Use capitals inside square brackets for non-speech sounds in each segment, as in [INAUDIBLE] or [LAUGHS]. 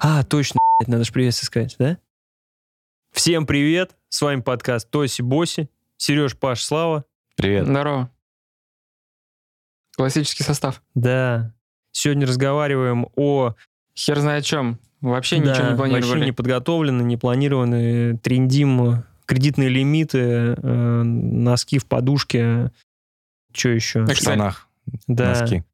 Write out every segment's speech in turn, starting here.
А, точно, надо же привет сказать, да? Всем привет, с вами подкаст Тоси Боси, Сереж, Паш, Слава. Привет. Здорово. Классический состав. Да. Сегодня разговариваем о... Хер знает о чем. Вообще да, ничего не планировали. Вообще не подготовлены, не планированы. Трендим кредитные лимиты, э, носки в подушке. Что еще? В штанах. Да. Носки.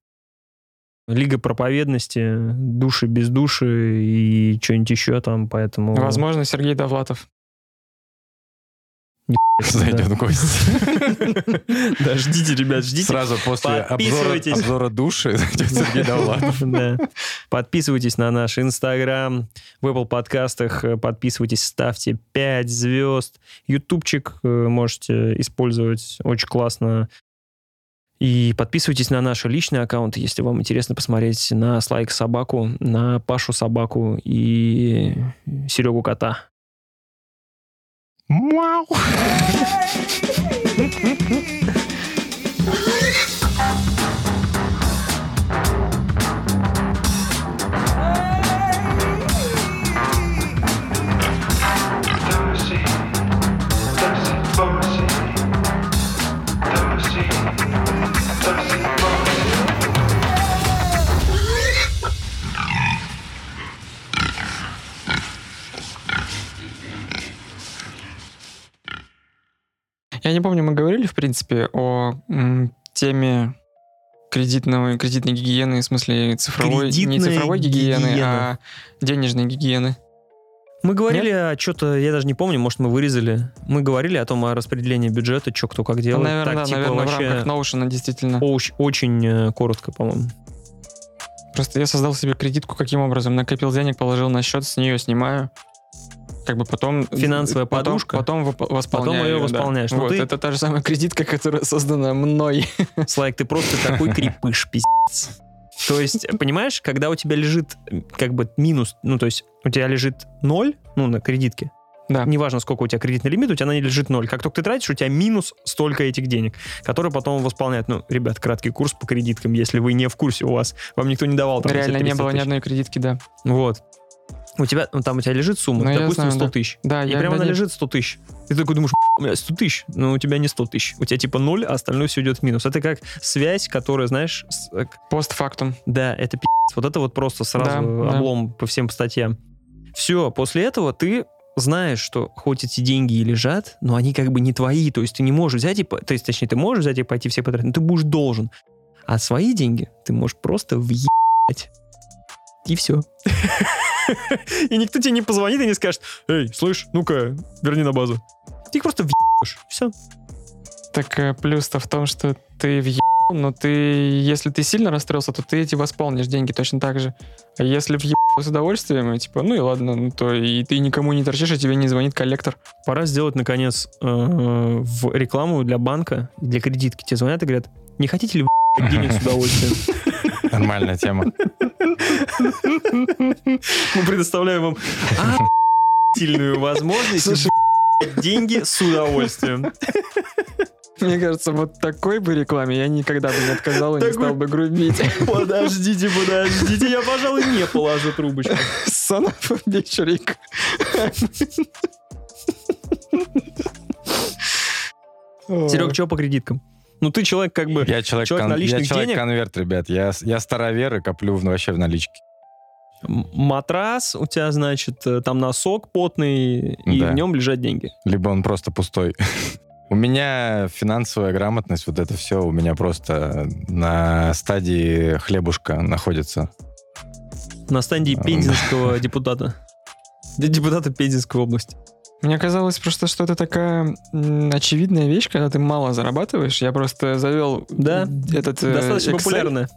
Лига проповедности, души без души и что-нибудь еще там, поэтому... Возможно, Сергей Довлатов. Зайдет в гости. [LAUGHS] Да, ждите, ребят, ждите. Сразу после обзора, обзора души [LAUGHS] зайдет Сергей Довлатов. [LAUGHS] Да. Подписывайтесь на наш Инстаграм, в Apple подкастах, э, подписывайтесь, ставьте 5 звезд. Ютубчик э, можете использовать, очень классно. И подписывайтесь на наши личные аккаунты, если вам интересно посмотреть на Слайк Собаку, на Пашу Собаку и Серегу Кота. Мяу. [LAUGHS] Я не помню, мы говорили, в принципе, о м, теме кредитного, кредитной гигиены, в смысле цифровой, не Кредитная цифровой гигиены, гигиена. а денежной гигиены. Мы говорили о что-то, я даже не помню, может, мы вырезали. Мы говорили о том, о распределении бюджета, что кто как делает. наверное, так, да, типа, наверное, в вообще рамках Notion действительно. оч- очень э, коротко, по-моему. Просто я создал себе кредитку каким образом? Накопил денег, положил на счет, с нее снимаю. Как бы потом... Финансовая потом- подушка. Потом, восполняю. её да. восполняешь. Ну, Вот, ты- это та же самая кредитка, которая создана мной. [LAUGHS] Слайк, ты просто такой [LAUGHS] крепыш, пиздец. То есть, понимаешь, когда у тебя лежит э, как бы минус, ну, то есть у тебя лежит ноль, ну, на кредитке, Да. неважно, сколько у тебя кредитный лимит, у тебя на ней лежит ноль. Как только ты тратишь, у тебя минус столько этих денег, которые потом восполняют. Ну, ребят, краткий курс по кредиткам, если вы не в курсе у вас, вам никто не давал. Там, Реально не 300 было ни тысяч. одной кредитки, да. Вот. У тебя, ну, там у тебя лежит сумма, Ну, допустим, знаю, 100 да. тысяч. Да, И я прямо на она ней- лежит 100 тысяч. И ты такой думаешь, у меня 100 тысяч, но у тебя не 100 тысяч. У тебя типа ноль, а остальное все идет в минус. Это как связь, которая, знаешь, с- э, Постфактум. да, это пи***ц. Вот это вот просто сразу Да, да. облом по всем статьям. Все, после этого ты знаешь, что хоть эти деньги и лежат, но они как бы не твои, то есть ты не можешь взять и, то есть, точнее, ты можешь взять и пойти все потратить, но ты будешь должен. А свои деньги ты можешь просто въебать. И все. И никто тебе не позвонит и не скажет, эй, слышь, ну-ка, верни на базу. Ты их просто въебешь. Все. Так э, плюс-то в том, что ты въебал, но ты, если ты сильно расстроился, то ты эти восполнишь деньги точно так же. А если въебал с удовольствием, и типа, ну и ладно, ну то и ты никому не торчишь, и тебе не звонит коллектор. Пора сделать, наконец, э, в рекламу для банка, для кредитки. Тебе звонят и говорят, не хотите ли вы денег с удовольствием? [LAUGHS] Нормальная тема. Мы предоставляем вам сильную возможность Слушай, деньги с удовольствием. Мне кажется, вот такой бы рекламе я никогда бы не отказал и не стал бы грубить. Подождите, подождите, я, пожалуй, не положу трубочку. Son of a bitch, Рик. Серег, что по кредиткам? Ну, ты человек как бы... Я человек, Человек кон- наличных я человек денег? конверт, ребят. Я, я старовер и коплю вообще в наличке. Матрас у тебя, значит, э, там носок потный, и Да. в нем лежат деньги. Либо он просто пустой. [LAUGHS] У меня финансовая грамотность, вот это все у меня просто на стадии хлебушка находится. На стадии пензенского [LAUGHS] депутата. Депутата Пензенской области. Мне казалось просто, что это такая очевидная вещь, когда ты мало зарабатываешь. Я просто завел Да, этот э, Достаточно Excel. популярная.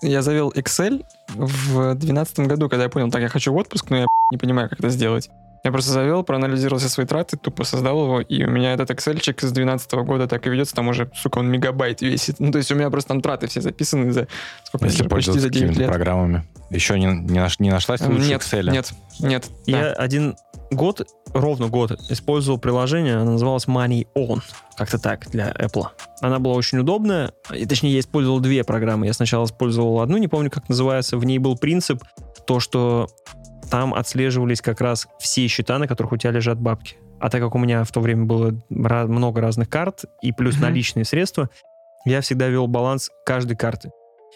Я завел Excel в 2012 году, когда я понял, так, я хочу в отпуск, но я не понимаю, как это сделать. Я просто завел, проанализировал все свои траты, тупо создал его, и у меня этот Excel с 2012 года так и ведется, там уже, сука, он мегабайт весит. Ну, то есть у меня просто там траты все записаны за сколько Если почти пользоваться за 9 какими-то лет. программами. Еще не, не, наш- не нашлась лучше Нет, Excel? нет, нет. Я да. один год, ровно год, использовал приложение, оно называлось Money On. Как-то так, для Apple. Она была очень удобная. И, точнее, я использовал две программы. Я сначала использовал одну, не помню, как называется. В ней был принцип, то, что там отслеживались как раз все счета, на которых у тебя лежат бабки. А так как у меня в то время было много разных карт и плюс Мгм. наличные средства, я всегда вел баланс каждой карты.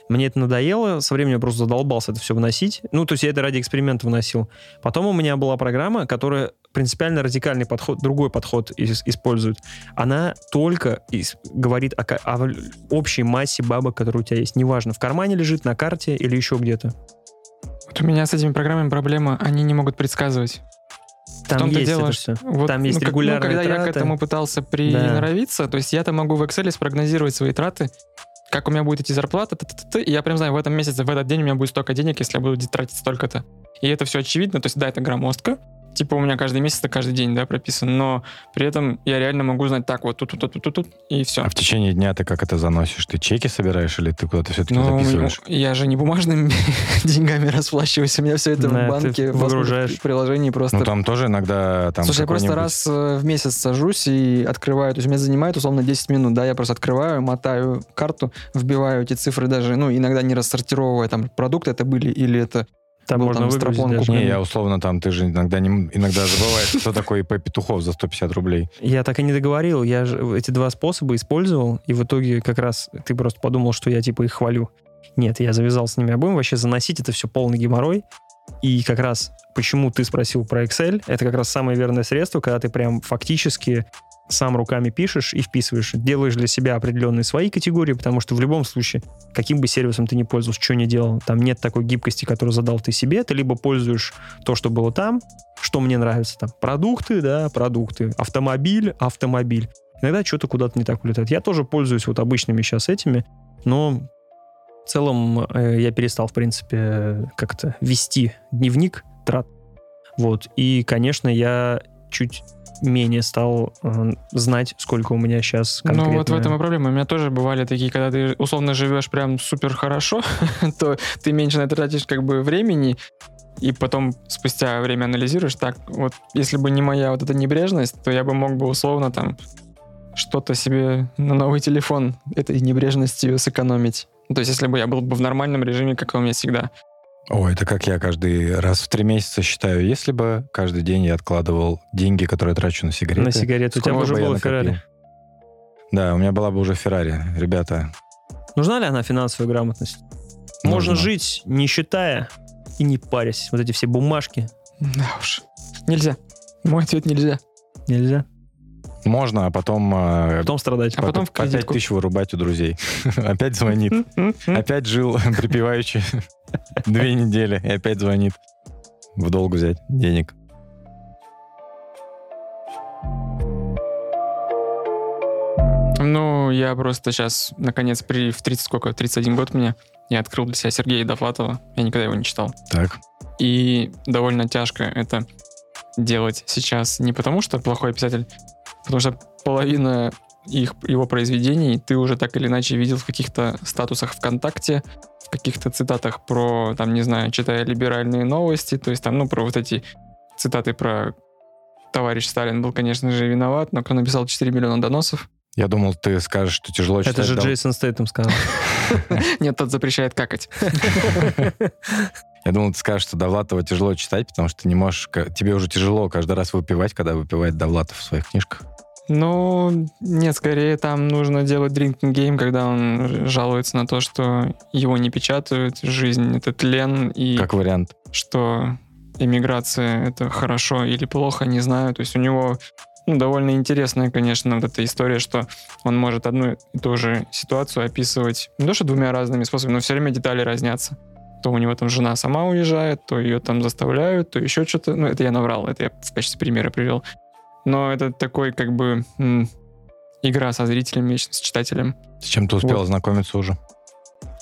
Мне это надоело, со временем я просто задолбался это все выносить. Ну, то есть я это ради эксперимента выносил. Потом у меня была программа, которая принципиально радикальный подход, другой подход ис- использует. Она только ис- говорит о, о общей массе бабок, которые у тебя есть. Неважно, в кармане лежит, на карте или еще где-то. Вот у меня с этими программами проблема, они не могут предсказывать. Там том-то есть дело, это все. Вот, Там есть ну, регулярные ну, когда я к траты. этому пытался приноровиться, то есть я-то могу в Excel спрогнозировать свои траты, как у меня будет идти зарплата, т-т-т-т, и я прям знаю, в этом месяце, в этот день у меня будет столько денег, если я буду тратить столько-то. И это все очевидно, то есть да, это громоздко, типа у меня каждый месяц, это каждый день, да, прописан, но при этом я реально могу знать так, вот тут, тут, тут, тут, тут, и все. А в течение дня ты как это заносишь? Ты чеки собираешь или ты куда-то все-таки Ну, записываешь? я же не бумажными [LAUGHS] деньгами расплачиваюсь, у меня все это Да, в банке, в приложении просто Ну, там тоже иногда там Слушай, я просто раз э, в месяц сажусь и открываю, то есть меня занимает условно 10 минут, да, я просто открываю, мотаю карту, вбиваю эти цифры даже, ну, иногда не рассортировывая, там, продукты это были или это... Там был можно там куплен. Не, я условно там, ты же иногда, не, иногда забываешь, что такое ИП Петухов за 150 рублей. Я так и не договорил. Я же эти два способа использовал, и в итоге как раз ты просто подумал, что я типа их хвалю. Нет, я завязал с ними обоим. Вообще заносить это все полный геморрой. И как раз почему ты спросил про Excel, это как раз самое верное средство, когда ты прям фактически сам руками пишешь и вписываешь, делаешь для себя определенные свои категории, потому что в любом случае, каким бы сервисом ты ни пользовался, что не делал, там нет такой гибкости, которую задал ты себе, ты либо пользуешь то, что было там, что мне нравится, там, продукты, да, продукты, автомобиль, автомобиль. Иногда что-то куда-то не так улетает. Я тоже пользуюсь вот обычными сейчас этими, но в целом э, я перестал, в принципе, как-то вести дневник трат. Вот. И, конечно, я чуть менее стал э, знать, сколько у меня сейчас конкретно. Ну, вот в этом и проблема. У меня тоже бывали такие, когда ты условно живешь прям супер хорошо, [LAUGHS] то ты меньше на это тратишь как бы времени, и потом спустя время анализируешь, так, вот если бы не моя вот эта небрежность, то я бы мог бы условно там что-то себе на новый телефон этой небрежностью сэкономить. То есть если бы я был бы в нормальном режиме, как у меня всегда. О, это как я каждый раз в три месяца считаю. Если бы каждый день я откладывал деньги, которые я трачу на сигареты. На сигареты. У тебя уже бы я было? Феррари. Да, у меня была бы уже Феррари. Ребята, Нужна ли она финансовая грамотность? Можно Нужна. жить, не считая и не парясь. Вот эти все бумажки Да уж. Нельзя. Мой ответ нельзя. нельзя. Можно, а потом... э, Потом страдать. А по- потом в кредитку. тысяч вырубать у друзей. [LAUGHS] Опять звонит. Опять жил [LAUGHS] припеваючи [LAUGHS] две недели и опять звонит. В долг взять денег. Ну, я просто сейчас, наконец, при, в 30 сколько, 31 год мне, я открыл для себя Сергея Довлатова. Я никогда его не читал. Так. И довольно тяжко это делать сейчас не потому, что плохой писатель, потому что половина их, его произведений ты уже так или иначе видел в каких-то статусах ВКонтакте, в каких-то цитатах про, там, не знаю, читая либеральные новости, то есть там, ну, про вот эти цитаты про товарищ Сталин был, конечно же, виноват, но кто написал 4 миллиона доносов? Я думал, ты скажешь, что тяжело читать. Это же Дол- Джейсон Стейтем сказал. [LAUGHS] Нет, тот запрещает какать. [LAUGHS] Я думал, ты скажешь, что Довлатова тяжело читать, потому что ты не можешь... Тебе уже тяжело каждый раз выпивать, когда выпивает Довлатов в своих книжках. Ну, нет, скорее там нужно делать drinking game, когда он жалуется на то, что его не печатают, жизнь — это тлен, и Как вариант. что эмиграция — это хорошо или плохо, не знаю. То есть у него ну, довольно интересная, конечно, вот эта история, что он может одну и ту же ситуацию описывать не то, что двумя разными способами, но все время детали разнятся. То у него там жена сама уезжает, то ее там заставляют, то еще что-то. Ну, это я наврал, это я в качестве примера привел. Но это такой как бы м, игра со зрителем, вечно с читателем. С чем ты успел Вот. ознакомиться уже?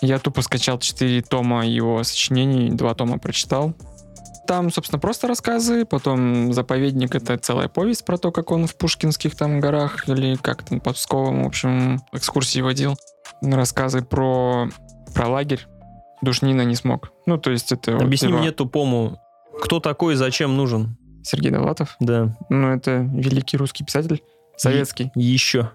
Я тупо скачал 4 тома его сочинений, два тома прочитал. Там, собственно, просто рассказы, потом «Заповедник» — это целая повесть про то, как он в Пушкинских там горах или как там под Псковом, в общем, экскурсии водил. Рассказы про, про лагерь. Душнина не смог. Ну, то есть это... вот Объясни его- мне тупому, кто такой и зачем нужен? Сергей Довлатов. Да. Ну, это великий русский писатель. Советский. Еще.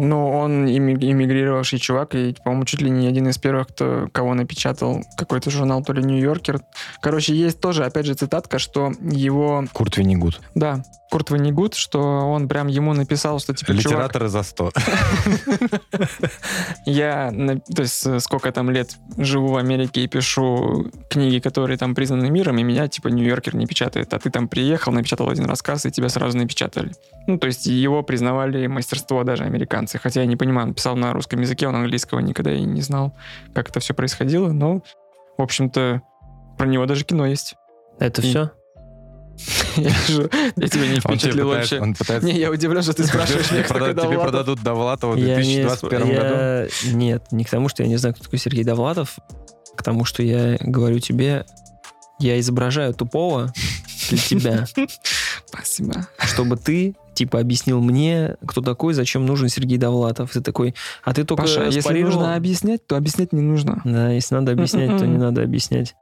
Ну, он имми- иммигрировавший чувак, и, по-моему, чуть ли не один из первых, кто, кого напечатал какой-то журнал, то ли Нью-Йоркер. Короче, есть тоже, опять же, цитатка, что его... Курт Виннигуд. Да, Курт Ванигут, что он прям ему написал, что, типа, чувак, Литераторы за 100. [LAUGHS] я, то есть, э, сколько там лет живу в Америке и пишу книги, которые там признаны миром, и меня, типа, Нью-Йоркер не печатает. А ты там приехал, напечатал один рассказ, и тебя сразу напечатали. Ну, то есть, его признавали мастерство даже американцы. Хотя я не понимаю, он писал на русском языке, он английского никогда и не знал, как это все происходило. Но, в общем-то, про него даже кино есть. Это И- все? Я я тебя не впечатлил вообще. он пытается... Не, я удивлен, что ты [LAUGHS] спрашиваешь меня, кто Тебе продадут Довлатова в Я не 2021 спо- году? Нет, не к тому, что я не знаю, кто такой Сергей Довлатов, к тому, что я говорю тебе, я изображаю тупого для тебя, [LAUGHS] Спасибо. чтобы ты типа объяснил мне, кто такой, зачем нужен Сергей Довлатов. Ты такой, а ты только Паша, если спарировал- нужно объяснять, то объяснять не нужно. Да, если надо объяснять, то не надо объяснять.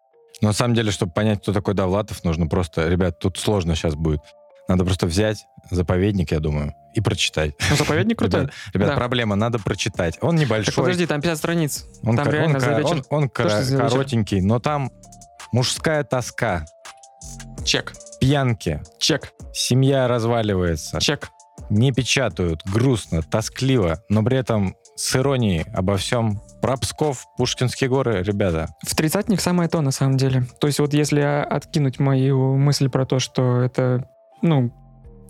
Но на самом деле, чтобы понять, кто такой Довлатов, нужно просто... Ребят, тут сложно сейчас будет. Надо просто взять заповедник, я думаю, и прочитать. Ну, заповедник [LAUGHS] крутой. Ребят, ребят, Да. проблема, надо прочитать. Он небольшой. Так подожди, там 50 страниц. он, там реально он, за ко- вечер он- он то, за вечер. коротенький, но там мужская тоска, Чек. пьянки, Чек. семья разваливается, Чек. не печатают, грустно, тоскливо, но при этом с иронией обо всем. Про Псков, Пушкинские горы, ребята. В тридцатник самое то, на самом деле. То есть вот если откинуть мою мысль про то, что это, ну,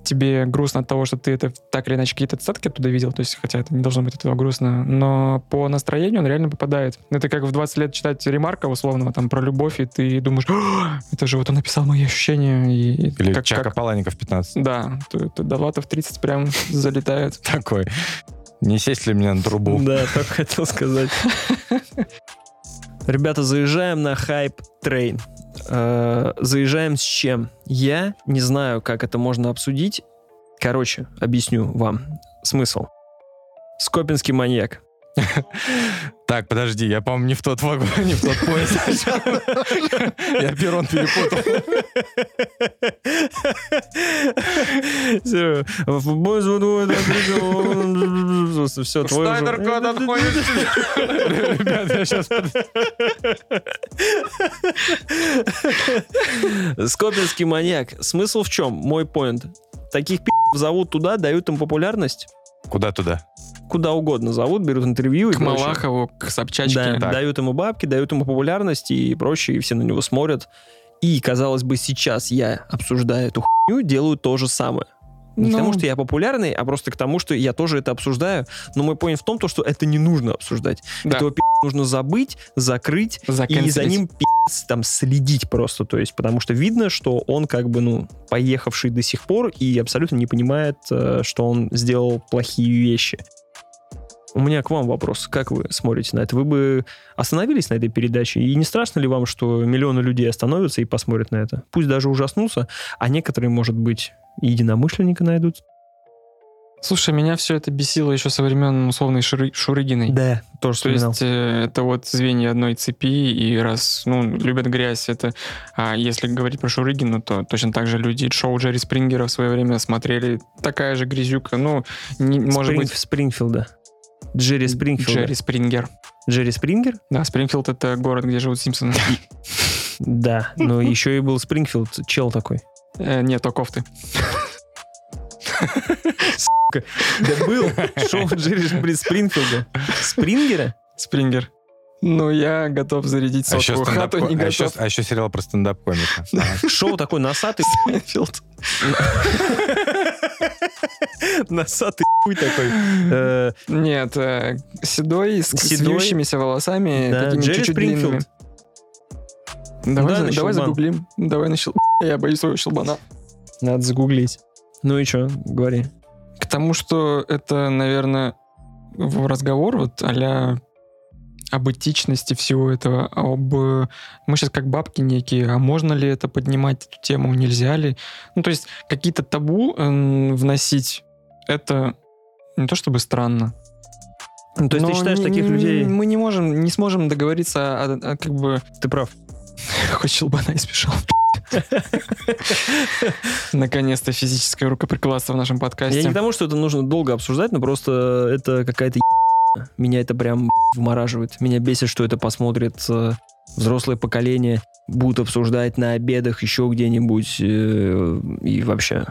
тебе грустно от того, что ты это так или иначе какие-то цитатки оттуда видел, то есть, хотя это не должно быть этого грустно, но по настроению он реально попадает. Это как в 20 лет читать Ремарка условного там про любовь, и ты думаешь, «А, это же вот он написал мои ощущения. И Или как, Чака как- Палаников 15. Да, то, то Довлатов 30 прям залетает. [LAUGHS] Такой. Не сесть ли мне на трубу? Да, так хотел сказать. Ребята, заезжаем на хайп трейн. Э, Заезжаем с чем? Я не знаю, как это можно обсудить. Короче, объясню вам смысл. Скопинский маньяк. [LAUGHS] Так, подожди, я, по-моему, не в тот вагон, не в тот поезд. [LAUGHS] Я перрон перепутал. Все, твой Снайдер, куда отходишь? Ребята, я сейчас... Скопинский маньяк. Смысл в чем? Мой поинт. Таких пи***ов зовут туда, дают им популярность. Куда туда? Куда угодно зовут, берут интервью и К прочее. Малахову, к Собчачке. Да, Так. дают ему бабки, дают ему популярность и прочее, и все на него смотрят. И, казалось бы, сейчас я обсуждаю эту хуйню, делаю то же самое. Не к Ну. тому, что я популярный, а просто к тому, что я тоже это обсуждаю. Но мой поинт в том, то, что это не нужно обсуждать. Да. Этого пи*** нужно забыть, закрыть и за Заканцелить. ним пи***ц, там следить просто. То есть, потому что видно, что он как бы, ну, поехавший до сих пор и абсолютно не понимает, э, что он сделал плохие вещи. У меня к вам вопрос. Как вы смотрите на это? Вы бы остановились на этой передаче? И не страшно ли вам, что миллионы людей остановятся и посмотрят на это? Пусть даже ужаснутся, а некоторые, может быть, единомышленника найдут. Слушай, меня все это бесило еще со времен условной Шуры- Шурыгиной. Да, тоже То есть э, это вот звенья одной цепи, и раз, ну, любят грязь, это... А если говорить про Шурыгину, то точно так же люди шоу Джерри Спрингера в свое время смотрели. Такая же грязюка, ну, не- может Спринг- быть... Спрингфилда. Джерри Спрингфилда. Джерри Спрингер. Джерри Спрингер? Да, Спрингфилд — это город, где живут Симпсоны. Да, но [LAUGHS] еще и был Спрингфилд, чел такой. Э, Нет, то кофты. Да был шоу Джерри Спри- Спрингфилда. Спрингера? Спрингер. Ну, я готов зарядить А еще, сотку. Хату не а, еще, готов. а еще сериал про стендап-комика. [LAUGHS] [LAUGHS] Шоу такой носатый, [LAUGHS] Спрингфилд. носатый хуй такой. Э, Нет, э, седой, с, вьющимися волосами, такими чуть-чуть длинными. Давай, загуглим. Давай на щел... Я боюсь своего щелбана. Надо загуглить. Ну и что, говори. К тому, что это, наверное, в разговор вот а об этичности всего этого, об... э, Мы сейчас как бабки некие, а можно ли это поднимать, эту тему, нельзя ли? Ну, то есть какие-то табу м, вносить, это не то чтобы странно. Ну, то есть ты но считаешь не- таких людей... Мы не можем, не сможем договориться, о- о- как бы... Ты прав. [LAUGHS] Хоть щелбана и спешил. [LAUGHS] Наконец-то физическое рукоприкладство в нашем подкасте. Я не к тому, что это нужно долго обсуждать, но просто это какая-то меня это прям вмораживает. Меня бесит, что это посмотрит э, взрослое поколение, будут обсуждать на обедах еще где-нибудь э, и вообще.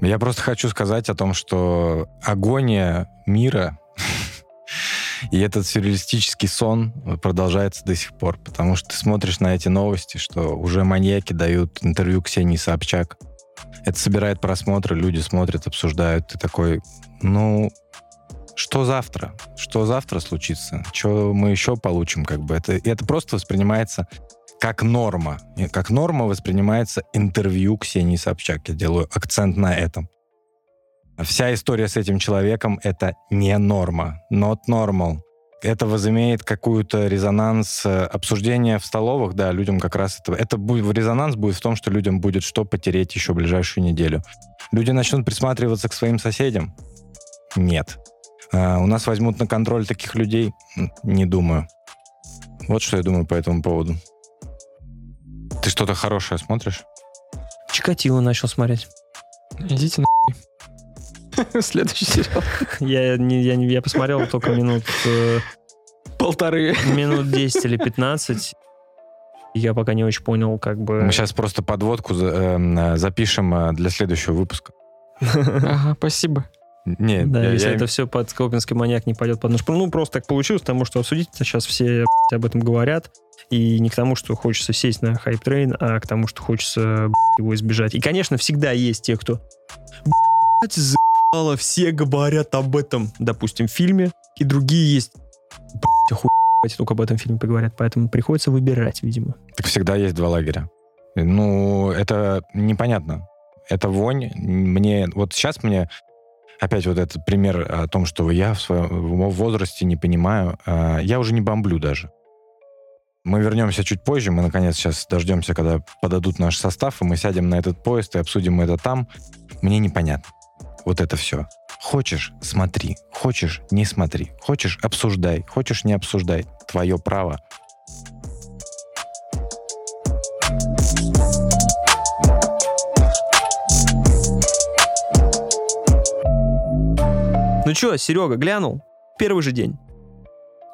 Я просто хочу сказать о том, что агония мира [LAUGHS] и этот сюрреалистический сон продолжается до сих пор, потому что ты смотришь на эти новости, что уже маньяки дают интервью Ксении Собчак. Это собирает просмотры, люди смотрят, обсуждают. Ты такой, ну, что завтра? Что завтра случится? Что мы еще получим? Как бы это, это просто воспринимается как норма. И как норма воспринимается интервью Ксении Собчак. Я делаю акцент на этом. Вся история с этим человеком — это не норма. Not normal. Это возымеет какую-то резонанс. Э, обсуждение в столовых, да, людям как раз это... Это будет, резонанс будет в том, что людям будет что потереть еще ближайшую неделю. Люди начнут присматриваться к своим соседям? Нет. А, у нас возьмут на контроль таких людей? Не думаю. Вот что я думаю по этому поводу. Ты что-то хорошее смотришь? Чикатило начал смотреть. Идите на [LAUGHS] Следующий сериал. [LAUGHS] Я, не, я, не, я посмотрел только минут... Э, Полторы. Минут 10 или 15. Я пока не очень понял, как бы... Мы сейчас просто подводку э, запишем э, для следующего выпуска. [LAUGHS] Ага, спасибо. Нет, да, я, если я... это все под Скопинский маньяк не пойдет под нож. Ну, просто так получилось, потому что обсудить сейчас все об этом говорят. И не к тому, что хочется сесть на hype train, а к тому, что хочется его избежать. И, конечно, всегда есть те, кто заебало, все говорят об этом, допустим, фильме, и другие есть блядь, только об этом фильме поговорят, поэтому приходится выбирать, видимо. Так всегда есть два лагеря. Ну, это непонятно. Это вонь. Мне вот сейчас мне опять вот этот пример о том, что я в своем возрасте не понимаю. А, я уже не бомблю даже. Мы вернемся чуть позже, мы, наконец, сейчас дождемся, когда подадут наш состав, и мы сядем на этот поезд и обсудим это там. Мне непонятно. Вот это все. Хочешь — смотри. Хочешь — не смотри. Хочешь — обсуждай. Хочешь — не обсуждай. Твое право. Ну что, Серега, глянул? Первый же день.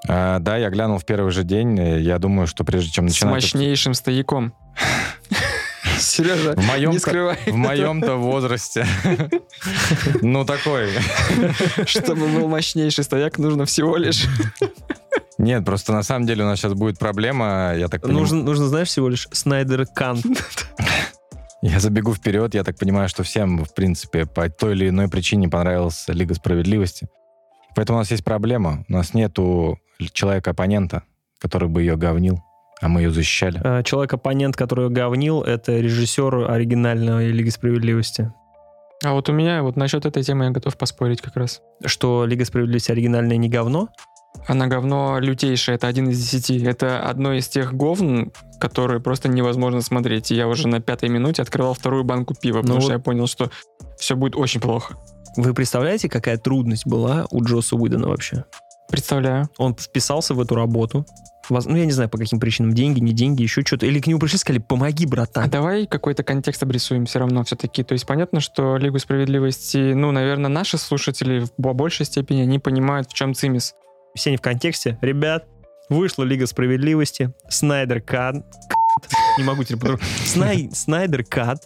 А, да, я глянул в первый же день. Я думаю, что прежде чем начинать... С мощнейшим стояком. [LAUGHS] Сережа, в моем не скрывай. В моем-то возрасте. [LAUGHS] Ну, такой. [LAUGHS] Чтобы был мощнейший стояк, нужно всего лишь... Нет, просто на самом деле у нас сейчас будет проблема, я так понимаю... Нужно, нужно знаешь, всего лишь Снайдер Кант. Я забегу вперед, я так понимаю, что всем, в принципе, по той или иной причине понравилась Лига Справедливости. Поэтому у нас есть проблема. У нас нету человека-оппонента, который бы ее говнил, а мы ее защищали. А, человек-оппонент, который ее говнил, это режиссер оригинальной Лиги Справедливости. А вот у меня вот насчет этой темы я готов поспорить как раз. Что Лига Справедливости оригинальная не говно? Она говно лютейшее, это один из десяти. Это одно из тех говн, которые просто невозможно смотреть. И я уже на пятой минуте открывал вторую банку пива, потому ну что вот... я понял, что все будет очень плохо. Вы представляете, какая трудность была у Джоса Уидона вообще? Представляю. Он вписался в эту работу. Ну, я не знаю, по каким причинам. Деньги, не деньги, еще что-то. Или к нему пришли и сказали, помоги, братан. А давай какой-то контекст обрисуем все равно все-таки. То есть понятно, что Лигу Справедливости, ну, наверное, наши слушатели в большей степени не понимают, в чем цимис все не в контексте. Ребят, вышла Лига Справедливости, Снайдер Кат, не могу теперь по Снай, Снайдер Кат,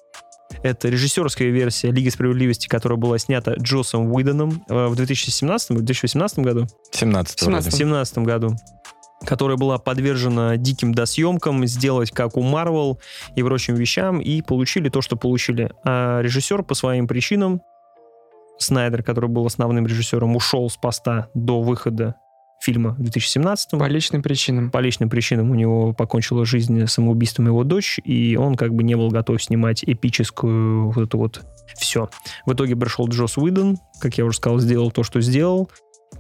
это режиссерская версия Лиги Справедливости, которая была снята Джосом Уидоном э, в 2017-2018 году. 17 17 17 году. Которая была подвержена диким досъемкам, сделать как у Марвел и прочим вещам, и получили то, что получили. А режиссер по своим причинам, Снайдер, который был основным режиссером, ушел с поста до выхода фильма в 2017 По личным причинам. По личным причинам у него покончила жизнь самоубийством его дочь, и он как бы не был готов снимать эпическую вот эту вот все. В итоге пришел Джос Уидон, как я уже сказал, сделал то, что сделал.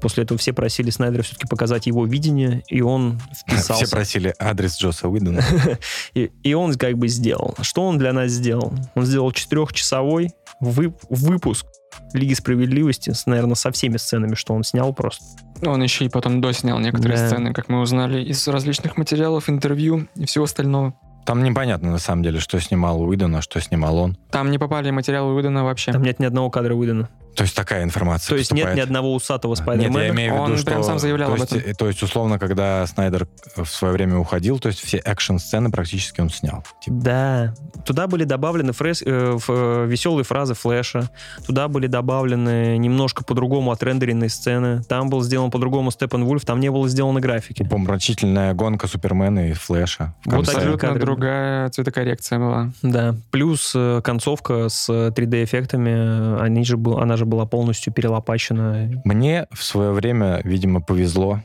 После этого все просили Снайдера все-таки показать его видение, и он [LAUGHS] вписался. Все просили адрес Джоса Уидона. [LAUGHS] и, и он как бы сделал. Что он для нас сделал? Он сделал четырехчасовой вып- выпуск Лиги Справедливости, с, наверное, со всеми сценами, что он снял просто. Он еще и потом доснял некоторые да. сцены, как мы узнали из различных материалов, интервью и всего остального. Там непонятно, на самом деле, что снимал Уидон, а что снимал он. Там не попали материалы Уидона вообще. Там нет ни одного кадра выдано. То есть такая информация То есть нет поступает. ни одного усатого Нет, я Спайдермена. имею в виду, Он что... прям сам заявлял то об есть, этом. э, То есть, условно, когда Снайдер в свое время уходил, то есть все экшн-сцены практически он снял. Типа, Да, туда были добавлены фрес, э, э, веселые фразы Флэша, туда были добавлены немножко по-другому отрендеренные сцены, там был сделан по-другому Степан Вульф, там не было сделано графики. Помрачительная гонка Супермена и Флэша. Вот Абсолютно другая цветокоррекция была. Да, плюс э, концовка с 3D-эффектами, они же был, она же была полностью перелопачена. Мне в свое время, видимо, повезло.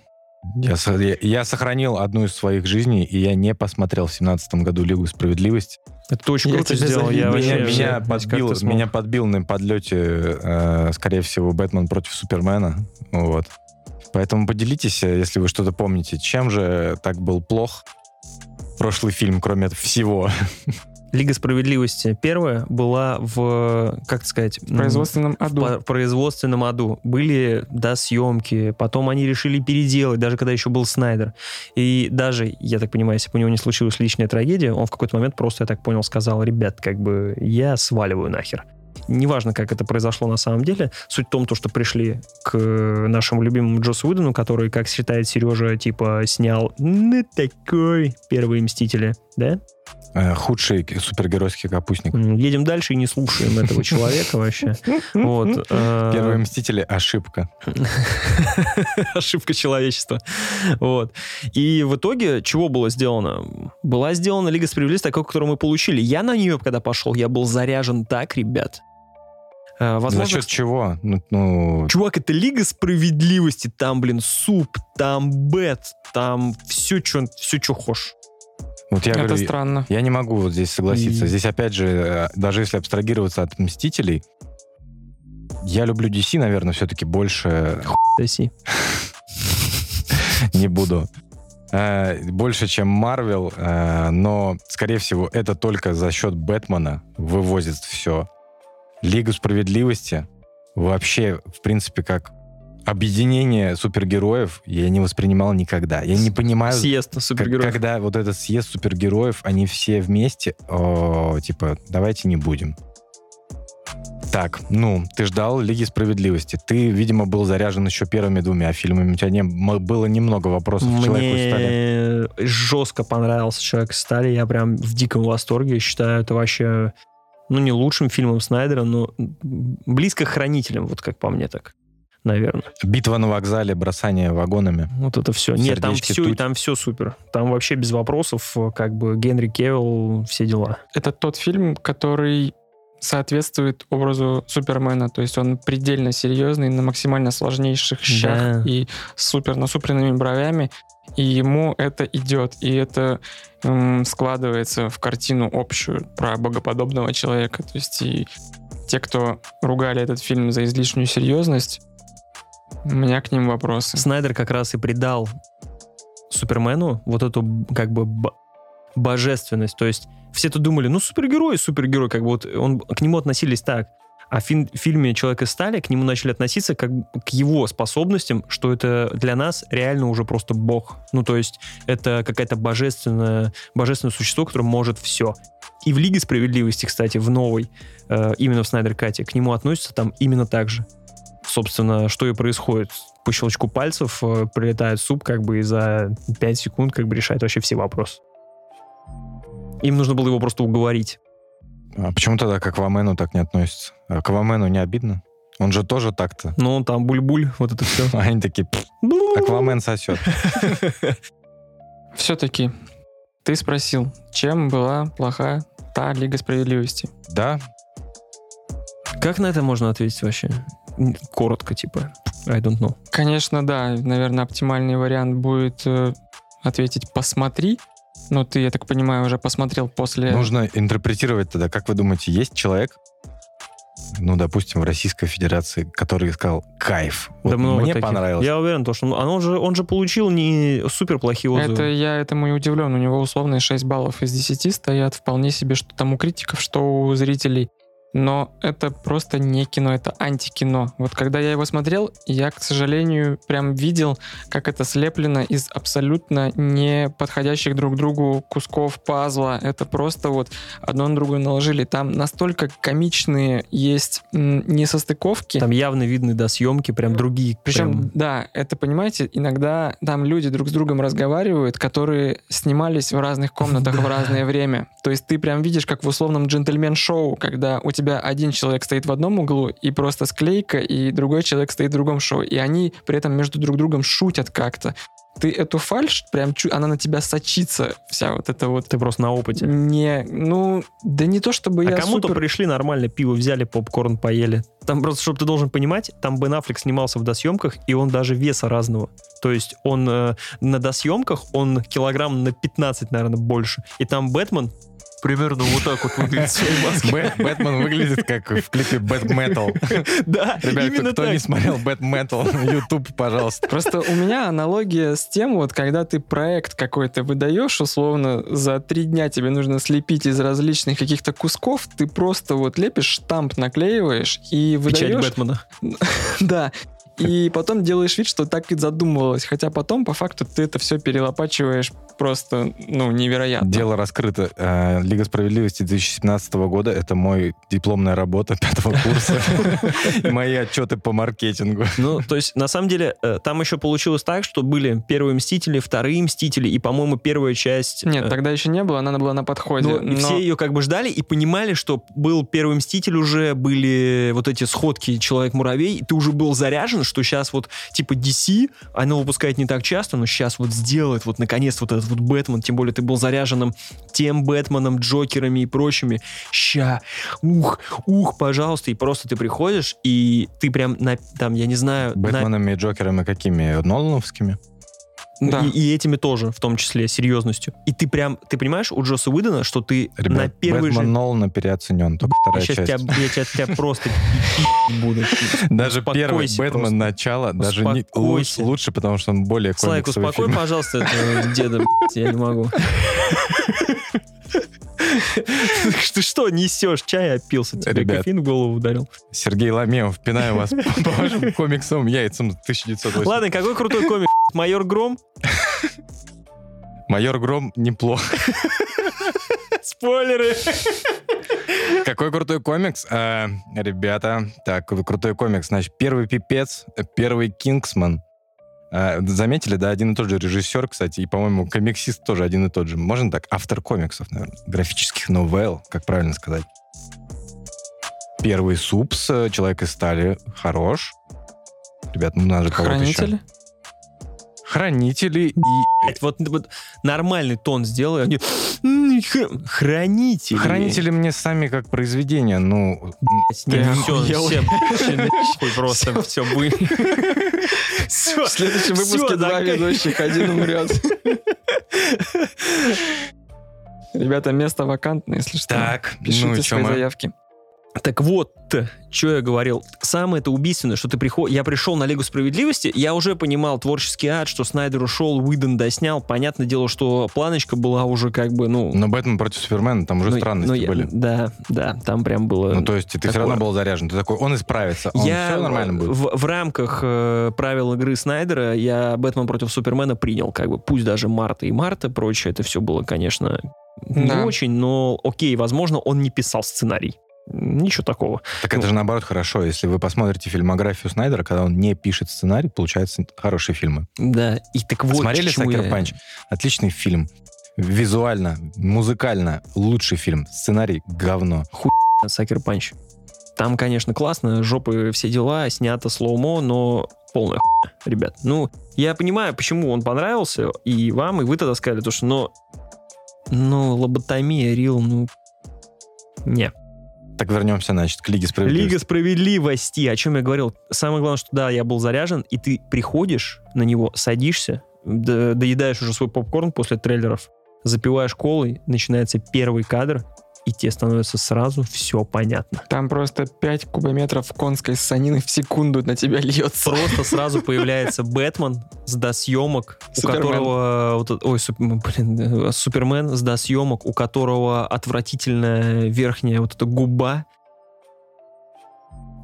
Я, я- я сохранил одну из своих жизней, и я не посмотрел в семнадцатом году Лигу справедливости. Это ты очень Я круто сделал. Я меня, вообще- меня подбил, меня подбил на подлете, э, скорее всего, Бэтмен против Супермена. Вот. Поэтому поделитесь, э, если вы что-то помните, чем же так был плох прошлый фильм, кроме всего. Лига справедливости первая была в, как сказать... В производственном в аду. по- производственном аду. Были, да, съемки, потом они решили переделать, даже когда еще был Снайдер. И даже, я так понимаю, если бы у него не случилась личная трагедия, он в какой-то момент просто, я так понял, сказал, ребят, как бы я сваливаю нахер. Неважно, как это произошло на самом деле. Суть в том, то, что пришли к нашему любимому Джосу Уидону, который, как считает Сережа, типа, снял ну такой первые «Мстители», да? Э, Худший супергеройский капустник. Едем дальше и не слушаем этого человека вообще. [LAUGHS] Вот. э, Первые мстители ошибка. [LAUGHS] Ошибка человечества. Вот. И в итоге чего было сделано? Была сделана Лига Справедливости, такой, которую мы получили. Я на нее, когда пошел, я был заряжен так, ребят. Э, За Возможно, счет чего? Ну, ну, Чувак, это Лига Справедливости. Там, блин, суп, там бет, там все, что все, что хошь. вот я Это говорю, странно. Я не могу вот здесь согласиться. И- Здесь, опять же, э, даже если абстрагироваться от «Мстителей», я люблю DC, наверное, все-таки больше Соси. [LAUGHS] не буду. Э, Больше, чем Марвел, но, скорее всего, это только за счет Бэтмена вывозит все. Лигу справедливости вообще, в принципе, как объединение супергероев я не воспринимал никогда. Я не понимаю, Съезд Как- супергероев. Когда вот этот съезд супергероев, они все вместе, о, типа, давайте не будем. Так, ну, ты ждал Лиги Справедливости. Ты, видимо, был заряжен еще первыми двумя фильмами. У тебя не, было немного вопросов к «Человеку из стали». Мне жестко понравился «Человек из стали». Я прям в диком восторге. Считаю это вообще, ну, не лучшим фильмом Снайдера, но близко к «Хранителям», вот как по мне так, наверное. Битва на вокзале, бросание вагонами. Вот это все. Нет, там Сердечки все, тут. там все супер. Там вообще без вопросов, как бы Генри Кевилл, все дела. Это тот фильм, который соответствует образу Супермена. То есть он предельно серьезный, на максимально сложнейших щах Да. и супер насупленными бровями. И ему это идет. И это складывается в картину общую про богоподобного человека. То есть и те, кто ругали этот фильм за излишнюю серьезность, у меня к ним вопросы. Снайдер как раз и придал Супермену вот эту как бы божественность. То есть все-то думали, ну супергерой, супергерой, как бы вот он, к нему относились так. А в фин- фильме «Человек из стали» к нему начали относиться как к его способностям, что это для нас реально уже просто бог. Ну, то есть это какая-то божественное, божественное существо, которое может все. И в «Лиге справедливости», кстати, в новой, э, именно в Снайдер Кате, к нему относятся там именно так же. Собственно, что и происходит. По щелчку пальцев э, прилетает суп, как бы, и за 5 секунд как бы решает вообще все вопросы. Им нужно было его просто уговорить. А почему тогда к Аквамену так не относятся? А к Аквамену не обидно? Он же тоже так-то. Ну, там буль-буль, вот это все. [LAUGHS] Они такие, «Пф, Аквамен сосет. [LAUGHS] Все-таки ты спросил, чем была плоха та Лига Справедливости? Да, Как на это можно ответить вообще? Коротко, типа. I don't know. Конечно, да. Наверное, оптимальный вариант будет э, ответить «посмотри». Но ты, я так понимаю, уже посмотрел после... Нужно интерпретировать тогда, как вы думаете, есть человек, ну, допустим, в Российской Федерации, который сказал «кайф». Вот Да много мне таких. понравилось. Я уверен, то, что он, он, же, он же получил не супер плохие отзывы. Это я этому и удивлен. У него условные 6 баллов из 10 стоят вполне себе, что там у критиков, что у зрителей. Но это просто не кино, это антикино. Вот когда я его смотрел, я, к сожалению, прям видел, как это слеплено из абсолютно не подходящих друг другу кусков пазла. Это просто вот одно на другое наложили. Там настолько комичные есть несостыковки. Там явно видны до съемки прям другие. Причем, прям- да, это, понимаете, иногда там люди друг с другом разговаривают, которые снимались в разных комнатах в [LAUGHS] разное время. То есть ты прям видишь, как в условном джентльмен-шоу, когда у тебя один человек стоит в одном углу, и просто склейка, и другой человек стоит в другом шоу. И они при этом между друг другом шутят как-то. Ты эту фальш, прям чу- она на тебя сочится, вся вот эта вот... Ты просто на опыте. Не, ну, да не то чтобы А я кому-то супер... пришли нормально, пиво взяли, попкорн поели. Там просто, чтобы ты должен понимать, там Бен Аффлек снимался в досъемках, и он даже веса разного. То есть он э, на досъемках, он килограмм на 15, наверное, больше. И там Бэтмен примерно вот так вот выглядит в своей маске. Бэт- Бэтмен выглядит как в клипе Bat Metal. [LAUGHS] Да, Ребят, именно кто так. не смотрел Bat Metal, YouTube, пожалуйста. Просто у меня аналогия с тем, вот когда ты проект какой-то выдаешь, условно, за три дня тебе нужно слепить из различных каких-то кусков, ты просто вот лепишь штамп, наклеиваешь и Печать выдаешь... Бэтмена. [LAUGHS] Да. И потом делаешь вид, что так и задумывалось. Хотя потом, по факту, ты это все перелопачиваешь просто, ну, невероятно. Дело раскрыто. Э, Лига справедливости 2017 года — это мой дипломная работа пятого курса [LAUGHS] мои отчеты по маркетингу. Ну, то есть, на самом деле, э, там еще получилось так, что были первые Мстители, вторые Мстители, и, по-моему, первая часть... Нет, э, тогда еще не было, она была на подходе. Ну, все ее как бы ждали и понимали, что был первый Мститель уже, были вот эти сходки Человек-муравей, ты уже был заряжен, что сейчас вот типа DC, оно выпускает не так часто, но сейчас вот сделает вот наконец вот этот вот Бэтмен, тем более ты был заряженным тем Бэтменом, Джокерами и прочими. Ща, ух, ух, пожалуйста, и просто ты приходишь, и ты прям на, там, я не знаю, на- Бэтменами и Джокерами какими? Нолановскими? Да. и, и этими тоже, в том числе, серьезностью. И ты прям, ты понимаешь, у Джоса Уидона, что ты на Ребят, первый Бэтмен же... Нолана переоценен, только вторая сейчас часть. тебя, я сейчас тебя просто [LAUGHS] буду. Даже первый Бэтмен начало даже не, лучше, лучше, потому что он более Слайк, успокой, фильм. пожалуйста, [LAUGHS] деда, я не могу. [LAUGHS] Ты что несешь? Чай опился, тебе Ребят. кофеин в голову ударил. Сергей Ламеев, пинаю вас по вашим комиксовым яйцам 1908. Ладно, какой крутой комик? Майор Гром? Майор Гром неплохо. [LAUGHS] Спойлеры! Какой крутой комикс? А, ребята, так, крутой комикс. Значит, первый Пипец, первый Кингсман. А, заметили, да, один и тот же режиссер, кстати, и, по-моему, комиксист тоже один и тот же. Можно так? Автор комиксов, наверное. Графических новелл, как правильно сказать. Первый Супс, э, Человек из стали, хорош. Ребят, ну надо же кого-то еще. Хранители? Хранители и... Вот, вот нормальный тон сделай, они... «М, х- Хранители. Хранители мне сами как произведение, ну... Нет, все, [LAUGHS] нахуй просто, все. Всё, В следующем выпуске два ведущих, один умрет. [LAUGHS] Ребята, место вакантно, если что. Так, Пишите ну чё свои заявки. Так вот, что я говорил. Самое это убийственное, что ты приход... Я пришел на Лигу Справедливости, я уже понимал творческий ад, что Снайдер ушел, Уидон доснял. Понятное дело, что планочка была уже как бы, ну... Но Бэтмен против Супермена, там уже ну, странности ну, я- были. Да, да, там прям было... Ну, то есть ты все такое. равно был заряжен. Ты такой, он исправится, он я все нормально будет. в, в рамках э, правил игры Снайдера я Бэтмен против Супермена принял, как бы, пусть даже Марта и Марта, прочее, это все было, конечно, не Да. очень, но окей, возможно, он не писал сценарий. Ничего такого. Так это же наоборот хорошо. Если вы посмотрите фильмографию Снайдера, когда он не пишет сценарий, получаются хорошие фильмы. Да, и так вот... Смотрели «Сакер Панч»? Отличный фильм. Визуально, музыкально лучший фильм. Сценарий говно. Sucker Punch. Там, конечно, классно, жопы, все дела, снято slow-mo, но полная хуйня, ребят. Ну, я понимаю, почему он понравился, и вам, и вы тогда сказали, то, что, но, ну, лоботомия, real, ну, не. Так вернемся, значит, к Лиге Справедливости. Лига справедливости, о чем я говорил. Самое главное, что да, я был заряжен, и ты приходишь на него, садишься, доедаешь уже свой попкорн после трейлеров, запиваешь колой, начинается первый кадр, и тебе становится сразу все понятно. Там просто 5 кубометров конской ссанины в секунду на тебя льется. Просто [LAUGHS] сразу появляется Бэтмен с досъемок, у которого... это- ой, суп- блин, э, Супермен с досъемок, у которого отвратительная верхняя вот эта губа,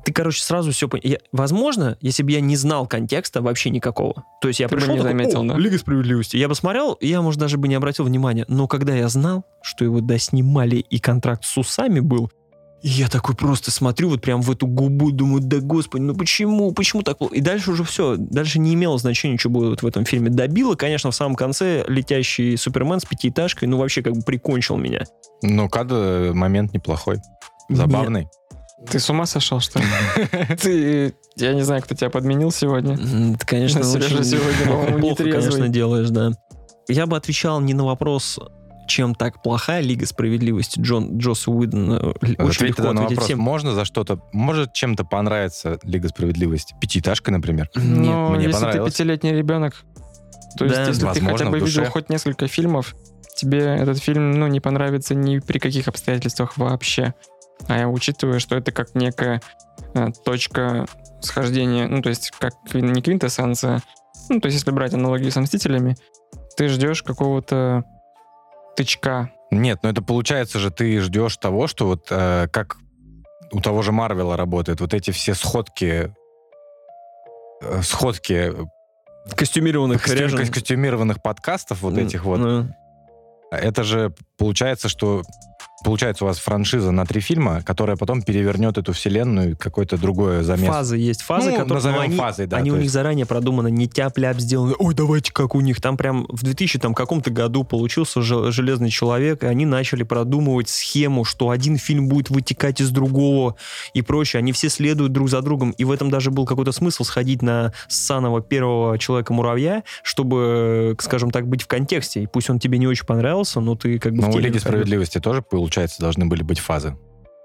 ты, короче, сразу все понял. Возможно, если бы я не знал контекста вообще никакого, то есть я Ты бы пришел, не такой, заметил, «О, да?» Лига Справедливости. Я бы смотрел, я, может, даже бы не обратил внимания. Но когда я знал, что его доснимали и контракт с усами был, и я такой просто смотрю вот прям в эту губу, думаю, да господи, ну почему, почему так плохо? И дальше уже все, дальше не имело значения, что будет в этом фильме. Добило, конечно, в самом конце летящий Супермен с пятиэтажкой, ну вообще как бы прикончил меня. Ну, кадр момент неплохой. Забавный. Ты с ума сошел, что ли? [LAUGHS] Ты, я не знаю, кто тебя подменил сегодня. Ты, конечно, Сережа сегодня, [LAUGHS] плохо, конечно, делаешь, да. Я бы отвечал не на вопрос, чем так плоха Лига Справедливости Джон, Джосса Уидона. Э, Очень Ответь легко на вопрос. всем. Можно за что-то, может чем-то понравиться Лига Справедливости? Пятиэтажка, например. Нет, Но мне если ты пятилетний ребенок, то есть Да, если ты возможно, хотя бы видел хоть несколько фильмов, тебе этот фильм ну, не понравится ни при каких обстоятельствах вообще. А я учитывая, что это как некая э, точка схождения, ну то есть как не квинтэссенция, ну то есть если брать аналогию со Мстителями, ты ждешь какого-то тычка. Нет, но это получается же, ты ждешь того, что вот э, как у того же Марвела работает, вот эти все сходки, э, сходки Костюмированных костю- ряжен. костюмированных подкастов вот этих вот, Ну, это же получается, что получается у вас франшиза на три фильма, которая потом перевернет эту вселенную в какое-то другое замес. Фазы есть. Фазы, Ну, которые назовем но они, фазой, да, они у них есть. заранее продуманы, не тяп-ляп сделаны. Ой, давайте как у них. Там прям в 2000 там, каком-то году получился жел- Железный человек, и они начали продумывать схему, что один фильм будет вытекать из другого и прочее. Они все следуют друг за другом. И в этом даже был какой-то смысл сходить на Санова первого Человека-муравья, чтобы, скажем так, быть в контексте. И пусть он тебе не очень понравился, но ты как бы Но у Лиги находился. Справедливости тоже, получается, должны были быть фазы.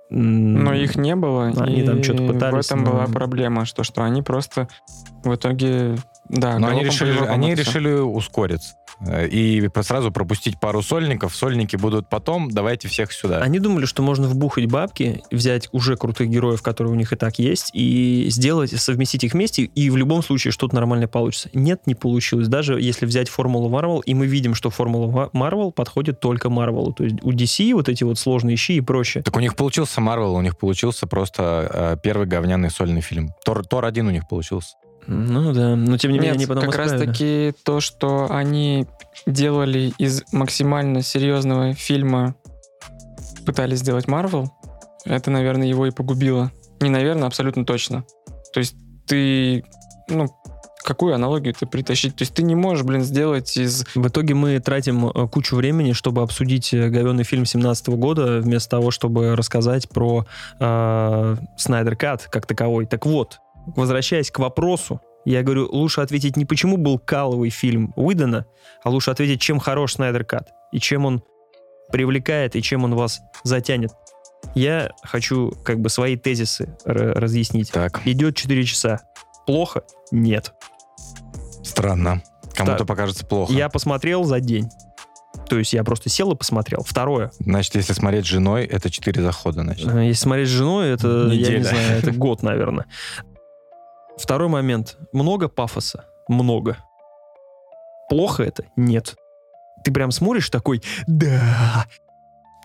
Но их не было. Они и там что-то пытались, В этом но- была проблема, что, что они просто в итоге... Да, Но они решили, они решили ускориться. Э, И сразу пропустить пару сольников. Сольники будут потом, давайте всех сюда. Они думали, что можно вбухать бабки, взять уже крутых героев, которые у них и так есть, и сделать, совместить их вместе, и в любом случае что-то нормальное получится. Нет, не получилось. Даже если взять формулу Марвел, и мы видим, что формула Марвел подходит только Марвелу. То есть у DC вот эти вот сложные щи и прочее. Так у них получился Марвел, у них получился просто э, первый говняный сольный фильм. Тор, Тор один у них получился. Ну да, но тем не менее Нет, они потом как раз исправили. таки то, что они делали из максимально серьезного фильма, пытались сделать Марвел, это, наверное, его и погубило. Не, наверное, абсолютно точно. То есть ты, ну, какую аналогию ты притащить? То есть ты не можешь, блин, сделать из... В итоге мы тратим э, кучу времени, чтобы обсудить э, говенный фильм 17 года, вместо того, чтобы рассказать про э, Снайдер Кат как таковой. Так вот, возвращаясь к вопросу, я говорю, лучше ответить не почему был каловый фильм Уидона, а лучше ответить, чем хорош Снайдер Кат, и чем он привлекает, и чем он вас затянет. Я хочу как бы свои тезисы разъяснить. Так, Идет 4 часа. Плохо? Нет. странно. Кому-то Так. покажется плохо. Я посмотрел за день. То есть я просто сел и посмотрел. Второе. Значит, если смотреть с женой, это четыре захода, значит. Э, Если смотреть с женой, это, я Неделя. не знаю, это [LAUGHS] год, наверное. Второй момент. Много пафоса? Много. Плохо это? Нет. Ты прям смотришь такой, да,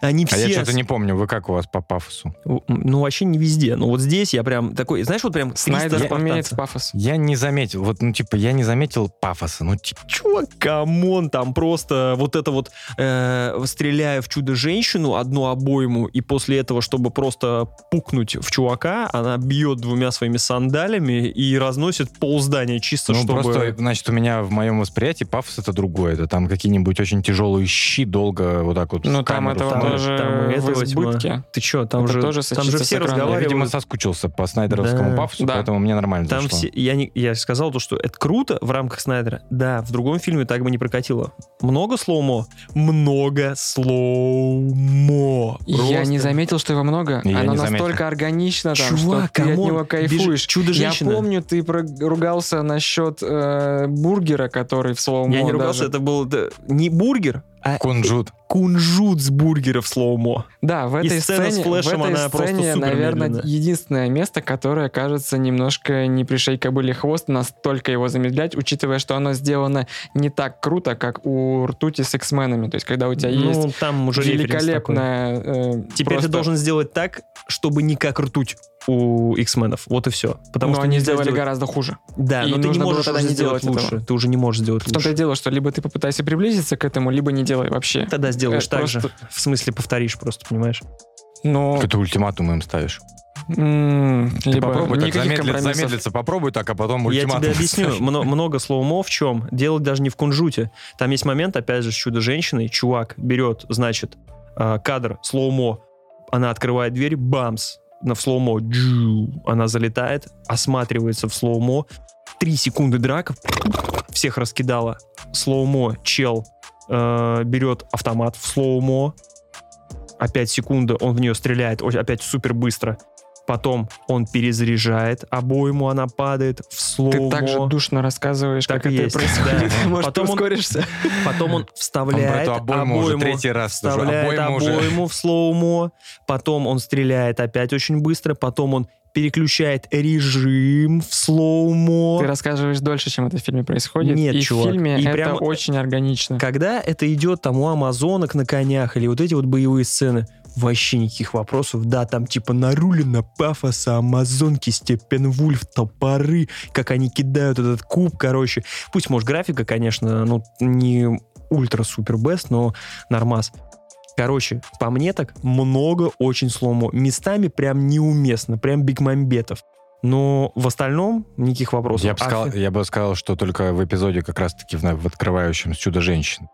они А все... я что-то не помню, вы как у вас по пафосу? Ну, вообще не везде. Но вот здесь я прям такой, знаешь, вот прям... Снайдер умеет Спартанца. пафос. Я не заметил, вот, ну, типа, я не заметил пафоса. Ну, типа, Чувак, come on, там просто вот это вот, э, стреляя в чудо-женщину, одну обойму, и после этого, чтобы просто пукнуть в чувака, она бьет двумя своими сандалями и разносит пол здания чисто, ну, чтобы... просто, значит, у меня в моем восприятии пафос это другое. Это там какие-нибудь очень тяжелые щи долго вот так вот Ну, там камеру этого ставят. тоже там в тьма. избытке. Ты чё, там Это же, тоже там же все экрана. Я, разговаривают. видимо, соскучился по снайдеровскому Да. пафосу, Да. поэтому мне нормально Там зашло. все, я, не, я сказал то, что это круто в рамках Снайдера. Да, в другом фильме так бы не прокатило. Много slow-mo? Много slow-mo. Я не заметил, что его много. Я Оно заметил. настолько органично там, Чувак, что ты от него кайфуешь. Чудо-женщина. Я помню, ты ругался насчет э, бургера, который в slow-mo Я не ругался, даже. это был не бургер, а Кунжут. кунжут с бургера в slow-mo. Да, в этой сцена с сцене, флешем, в этой она просто сцене, супер наверное, медленная. единственное место, которое кажется немножко не пришей кобыле хвост, настолько его замедлять, учитывая, что оно сделано не так круто, как у ртути с X-менами. То есть, когда у тебя есть Ну, там уже великолепная... э, Теперь просто- ты должен сделать так, чтобы не как ртуть. У X-менов. Вот и все. Потому Но что они сделали сделать- гораздо хуже. Да, и но ты не можешь тогда уже не сделать делать лучше. этого. Ты уже не можешь сделать В том-то и лучше. дело, что либо ты попытайся приблизиться к этому, либо не делай вообще. Тогда сделаешь так же. просто- В смысле повторишь просто, понимаешь? Но ты ультиматум им ставишь? м, Ты либо попробуй так замедлиться, замедлиться, попробуй так, а потом Я ультиматум тебе объясню. Мно- много slow-mo в чем. Дело даже не в кунжуте. Там есть момент, опять же, с чудо-женщиной. Чувак берет, значит, э, кадр slow-mo. Она открывает дверь, бамс. На в slow-mo. Она залетает, осматривается в slow-mo. Три секунды драка. Всех раскидала. Slow-mo. Чел э, берет автомат в slow-mo. Опять секунда, он в нее стреляет, опять супер быстро. Потом он перезаряжает, обойму она падает в slow-mo. Ты так же душно рассказываешь, Так как и это есть, происходит. да. [LAUGHS] Может, Потом ты он- ускоришься? Потом он [LAUGHS] Он вставляет эту обойму уже третий раз вставляет Обойму уже. обойму в slow-mo, потом он стреляет опять очень быстро, потом он переключает режим в slow-mo. Ты рассказываешь дольше, чем это в фильме происходит. Нет, и чувак. в фильме И это прям- очень органично. Когда это идет там у амазонок на конях или вот эти вот боевые сцены, вообще никаких вопросов. Да, там типа нарулено пафоса, амазонки, Степенвульф, топоры, как они кидают этот куб, короче. Пусть, может, графика, конечно, ну, не ультра-супер бест, но нормас. Короче, по мне так много очень сломо. Местами прям неуместно, прям бигмамбетов. Но в остальном никаких вопросов. Я бы, сказал, А я бы сказал, что только в эпизоде как раз-таки в, в открывающем с «Чудо-женщин».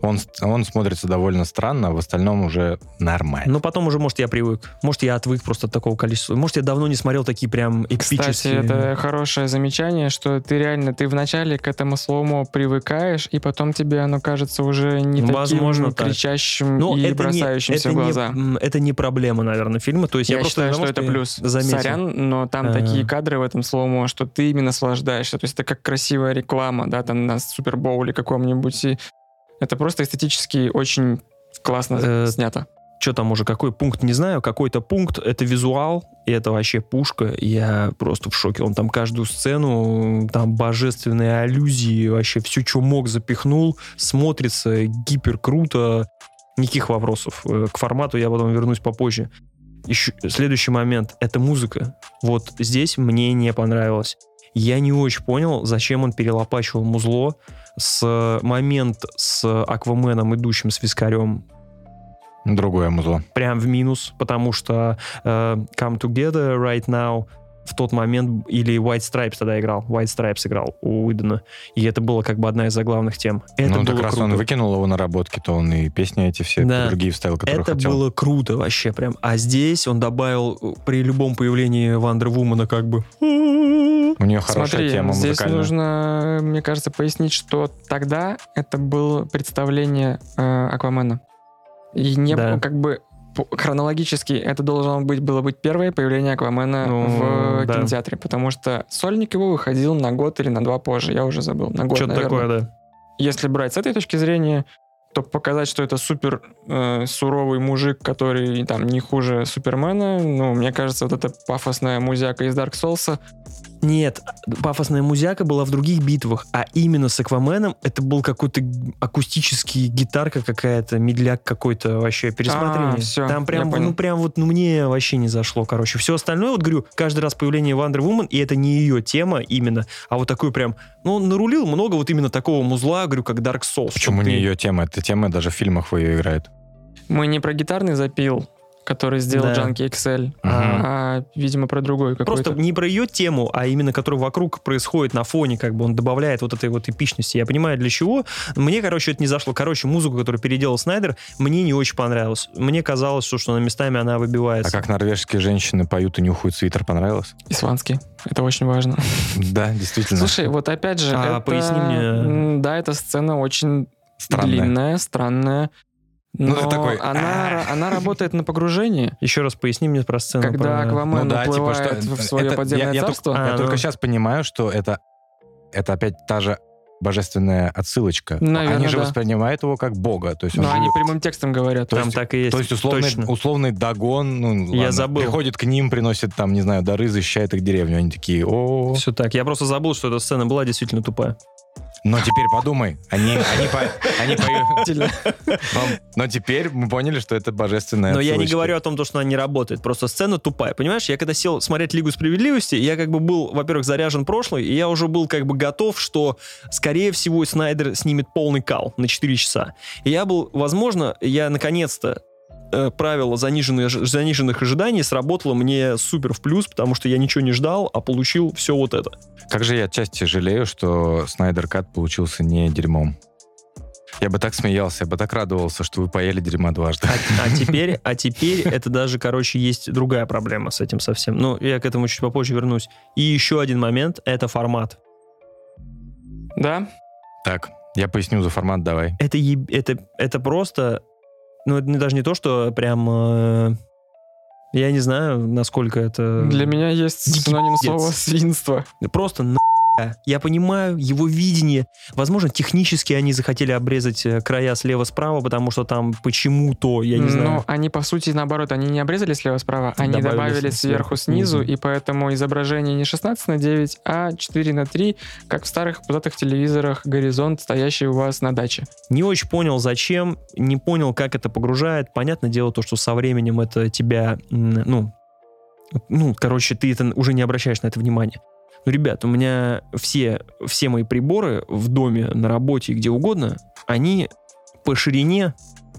Он, он смотрится довольно странно, а в остальном уже нормально. Ну, потом уже, может, я привык. Может, я отвык просто от такого количества. Может, я давно не смотрел такие прям Кстати, эпические... это хорошее замечание, что ты реально, ты вначале к этому слому привыкаешь, и потом тебе оно кажется уже не Возможно, таким так. кричащим Ну, и это не, бросающимся это, в не, глаза. м, это не проблема, наверное, фильма. То есть я, Я, просто считаю, что это плюс. заметил. Сорян, но там Ага. такие кадры в этом слоумо, что ты именно наслаждаешься. То есть это как красивая реклама, да, там на Супербоуле каком-нибудь. И это просто эстетически очень классно Э, снято. Что там уже, какой пункт, не знаю. Какой-то пункт, это визуал, и это вообще пушка. Я просто в шоке. Он там каждую сцену, там божественные аллюзии, вообще все, что мог, запихнул. Смотрится гипер круто. Никаких вопросов. Э, К формату я потом вернусь попозже. Еще, следующий момент — это музыка. Вот здесь мне не понравилось. Я не очень понял, зачем он перелопачивал музло с момент с Акваменом, идущим с вискарем, Другое музло. прям в минус, потому что э, Come Together Right Now в тот момент, или White Stripes тогда играл, White Stripes играл у Уидона, и это было как бы одна из заглавных тем. Это ну, было как раз круто. он выкинул его наработки, то он и песни эти все Да. другие вставил, которые Это хотел. было круто вообще прям. А здесь он добавил э, при любом появлении Вандер Вумана как бы... У нее хорошая Смотри, тема здесь нужно, мне кажется, пояснить, что тогда это было представление э, Аквамена. И не Да. было, как бы хронологически это должно быть было быть первое появление Аквамена Ну, в да. кинотеатре, потому что сольник его выходил на год или на два позже, я уже забыл, на год, Что-то наверное. такое, да. Если брать с этой точки зрения, то показать, что это супер э, суровый мужик, который там не хуже Супермена, ну, мне кажется, вот эта пафосная музяка из Dark Souls, Нет, пафосная музяка была в других битвах, а именно с Акваменом это был какой-то акустический гитарка какая-то, медляк какой-то вообще пересмотрение. А, всё, Там прям, ну прям вот, ну мне вообще не зашло, короче. Все остальное, вот говорю, каждый раз появление Wonder Woman, и это не ее тема именно, а вот такой прям, ну он нарулил много вот именно такого музла, говорю, как Dark Souls. Почему не ты- ее тема? Эта тема даже в фильмах ее играет. Мы не про гитарный запил, который сделал Да. Джанки XL, Мгм. а, видимо, про другой какой-то. Просто не про ее тему, а именно который вокруг происходит на фоне, как бы он добавляет вот этой вот эпичности. Я понимаю, для чего. Мне, короче, это не зашло. Короче, музыку, которую переделал Снайдер, мне не очень понравилось. Мне казалось, что, что на местами она А выбивается. как норвежские женщины поют и нюхают свитер, понравилось? Исландский. Это очень важно. [LAUGHS] Да, действительно. Слушай, вот опять же, А, это, поясни мне. Да, эта сцена очень Странная. длинная, странная. Ну, Но ты такой, она, «А». она работает на погружение. Еще раз поясни мне про сцену. Когда про- Аквамен Ну да, типа, что в свое это- подземное я- я только- царство. А, Я ну. только сейчас понимаю, что это, это опять та же божественная отсылочка. Наверное, Они же да. воспринимают его как бога. То есть, Но же- они прямым текстом говорят. То Там есть- так и есть. то есть условный, Точно. условный Дагон, ну, Я ладно, забыл. приходит к ним, приносит там, не знаю, дары, защищает их деревню. Они такие, о Все так. Я просто забыл, что эта сцена была действительно тупая. Но теперь подумай, они, они, по- они поют. Но, теперь мы поняли, что это божественная Но я не говорю о том, то, что она не работает. Просто сцена тупая. Понимаешь, я когда сел смотреть Лигу справедливости, я как бы был, во-первых, заряжен прошлый, и я уже был как бы готов, что, скорее всего, Снайдер снимет полный кал на 4 часа. И я был, возможно, я наконец-то правило заниженных, заниженных ожиданий сработало мне супер в плюс, потому что я ничего не ждал, а получил все вот это. Как же я отчасти жалею, что Снайдер Кат получился не дерьмом. Я бы так смеялся, я бы так радовался, что вы поели дерьма дважды. А, а теперь, а теперь это даже, короче, есть другая проблема с этим совсем. Ну, я к этому чуть попозже вернусь. И еще один момент — это формат. Да? Так, я поясню за формат, давай. Это, еб- это, это просто... Ну, это даже не то, что прям... э, я не знаю, насколько это... Для меня есть Дикий синоним слова свинство. Просто на... Я понимаю его видение. Возможно, технически они захотели обрезать э, края слева-справа, потому что там почему-то, я не Но знаю. они, по сути, наоборот, они не обрезали слева-справа, они Добавили добавили с- сверху сверху, снизу, снизу. и поэтому изображение не 16 на 9, а 4 на 3, как в старых пузатых телевизорах горизонт, стоящий у вас на даче. Не очень понял, зачем, не понял, как это погружает. Понятное дело, то, что со временем это тебя, ну, ну, короче, ты это уже не обращаешь на это внимания. Ну, ребят, у меня все, все мои приборы в доме, на работе, где угодно, они по ширине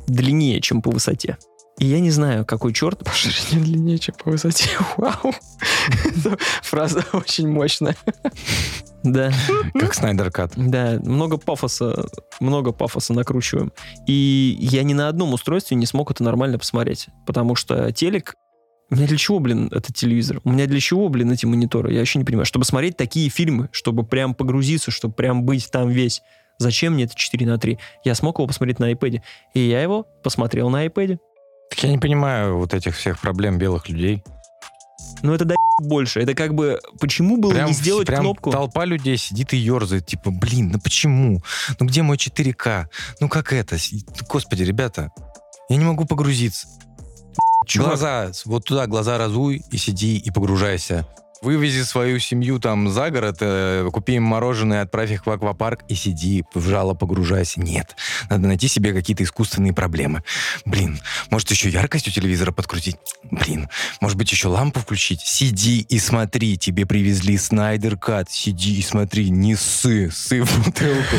длиннее, чем по высоте. И я не знаю, какой черт... По ширине длиннее, чем по высоте. [LAUGHS] Вау! Фраза очень мощная. Да, Как Снайдер Кат. да, много пафоса, много пафоса накручиваем. И я ни на одном устройстве не смог это нормально посмотреть, потому что телек у меня для чего, блин, этот телевизор? У меня для чего, блин, эти мониторы? Я вообще не понимаю. Чтобы смотреть такие фильмы, чтобы прям погрузиться, чтобы прям быть там весь. Зачем мне это 4 на 3? Я смог его посмотреть на iPad. И я его посмотрел на iPad. Так я не понимаю вот этих всех проблем белых людей. Но это да больше. Это как бы, почему было Прям, не сделать прям кнопку? толпа людей сидит и ерзает, типа, блин, ну почему? Ну где мой 4К? Ну как это? Господи, ребята, я не могу погрузиться. Чувак, Глаза, вот туда глаза разуй и сиди и погружайся. Вывези свою семью там за город, э, купи им мороженое, отправь их в аквапарк и сиди, вжало погружайся. Нет, надо найти себе какие-то искусственные проблемы. Блин, может еще яркость у телевизора подкрутить? Блин, может быть еще лампу включить? Сиди и смотри, тебе привезли Снайдер Кат, сиди и смотри, не ссы, ссы в бутылку.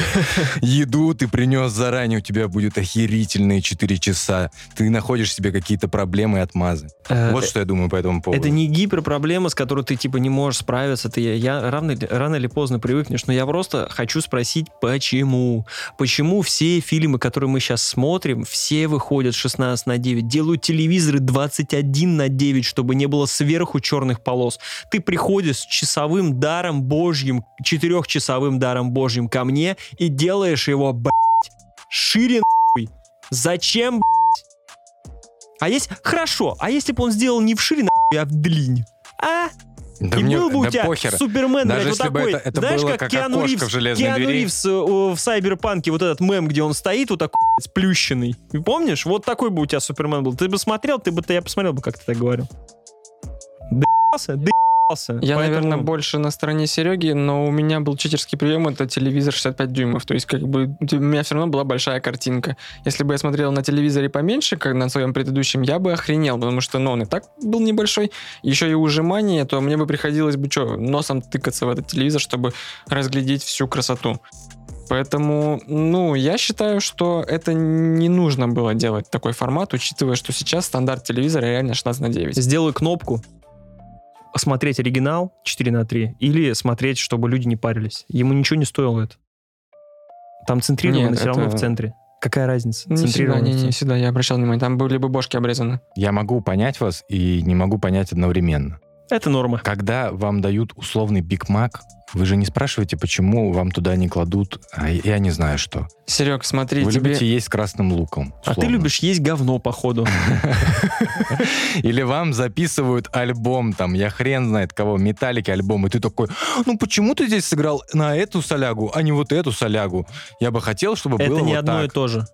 Еду ты принес заранее, у тебя будет охерительные 4 часа. Ты находишь себе какие-то проблемы и отмазы. э, Вот что я думаю по этому поводу. Это не гиперпроблема, с которой ты типа не можешь справиться. Ты, я рано, рано или поздно привыкнешь. Но я просто хочу спросить, почему? Почему все фильмы, которые мы сейчас смотрим, все выходят 16 на 9, делают телевизоры 21 на 9, чтобы не было сверху черных полос. Ты приходишь с часовым даром божьим, четырехчасовым даром божьим ко мне и делаешь его, блядь, шире нахуй. Зачем, блядь? А есть... Хорошо, а если бы он сделал не в шире, нахуй, а в длинь? А? Да и мне- был бы у да тебя похер. Супермен, Даже блядь, вот такой, это- это знаешь, было как, как Киану Ривз, в Киану двери. Ривз э, в Сайберпанке, вот этот мем, где он стоит, вот такой [LAUGHS] сплющенный. Ты помнишь? Вот такой бы у тебя Супермен был. Ты бы смотрел, ты бы, я посмотрел бы, как ты так говорил. Доебался, доебался. Я, Поэтому- наверное, больше на стороне Сереги, но у меня был читерский прием, это телевизор 65 дюймов. То есть, как бы, у меня все равно была большая картинка. Если бы я смотрел на телевизоре поменьше, как на своем предыдущем, я бы охренел, потому что, ну, он и так был небольшой. Еще и ужимание, то мне бы приходилось бы, что, носом тыкаться в этот телевизор, чтобы разглядеть всю красоту. Поэтому, ну, я считаю, что это не нужно было делать такой формат, учитывая, что сейчас стандарт телевизора реально 16 на 9. Сделаю кнопку смотреть оригинал 4 на 3 или смотреть, чтобы люди не парились. Ему ничего не стоило это. Там центрировано Нет, все равно это- в центре. Какая разница? Не всегда, Центрировано не, не всегда, я обращал внимание. Там были бы бошки обрезаны. Я могу понять вас и не могу понять одновременно. Это норма. Когда вам дают условный Биг Мак, вы же не спрашиваете, почему вам туда не кладут, а я не знаю что. Серег, смотри, Вы тебе... любите есть с красным луком. А ты любишь есть говно, походу. [LAUGHS] Или вам записывают альбом, там, я хрен знает кого, металлики альбом, и ты такой, ну почему ты здесь сыграл на эту солягу, а не вот эту солягу? Я бы хотел, чтобы Это было не вот одно и то же.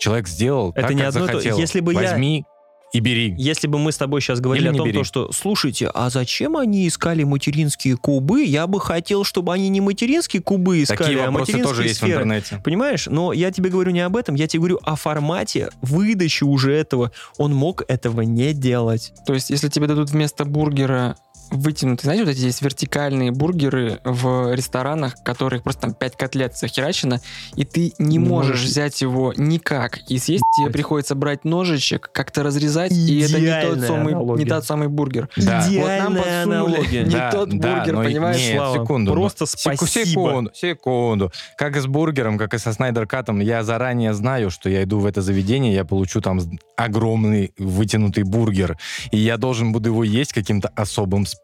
Человек сделал Это так, не как одно и то- захотел. если бы я- Возьми и бери. Если бы мы с тобой сейчас говорили Или о том, бери. то, что, слушайте, а зачем они искали материнские кубы? Я бы хотел, чтобы они не материнские кубы искали, Такие а вопросы материнские тоже есть в сферы. интернете. Понимаешь? Но я тебе говорю не об этом, я тебе говорю о формате выдачи уже этого. Он мог этого не делать. То есть, если тебе дадут вместо бургера вытянутые, знаете, вот эти есть вертикальные бургеры в ресторанах, которых просто там 5 котлет захерачено, и ты не можешь взять его никак и съесть, тебе приходится брать ножичек, как-то разрезать, и это не тот, Идеальная самый, не тот самый бургер. Да. Идеальная вот нам подсунули аналогия. не Да, тот да, бургер, но понимаешь? Нет, Слава, секунду. просто спасибо. Секунду, секунду. Как и с бургером, как и со Снайдер Катом, я заранее знаю, что я иду в это заведение, я получу там огромный вытянутый бургер, и я должен буду его есть каким-то особым способом.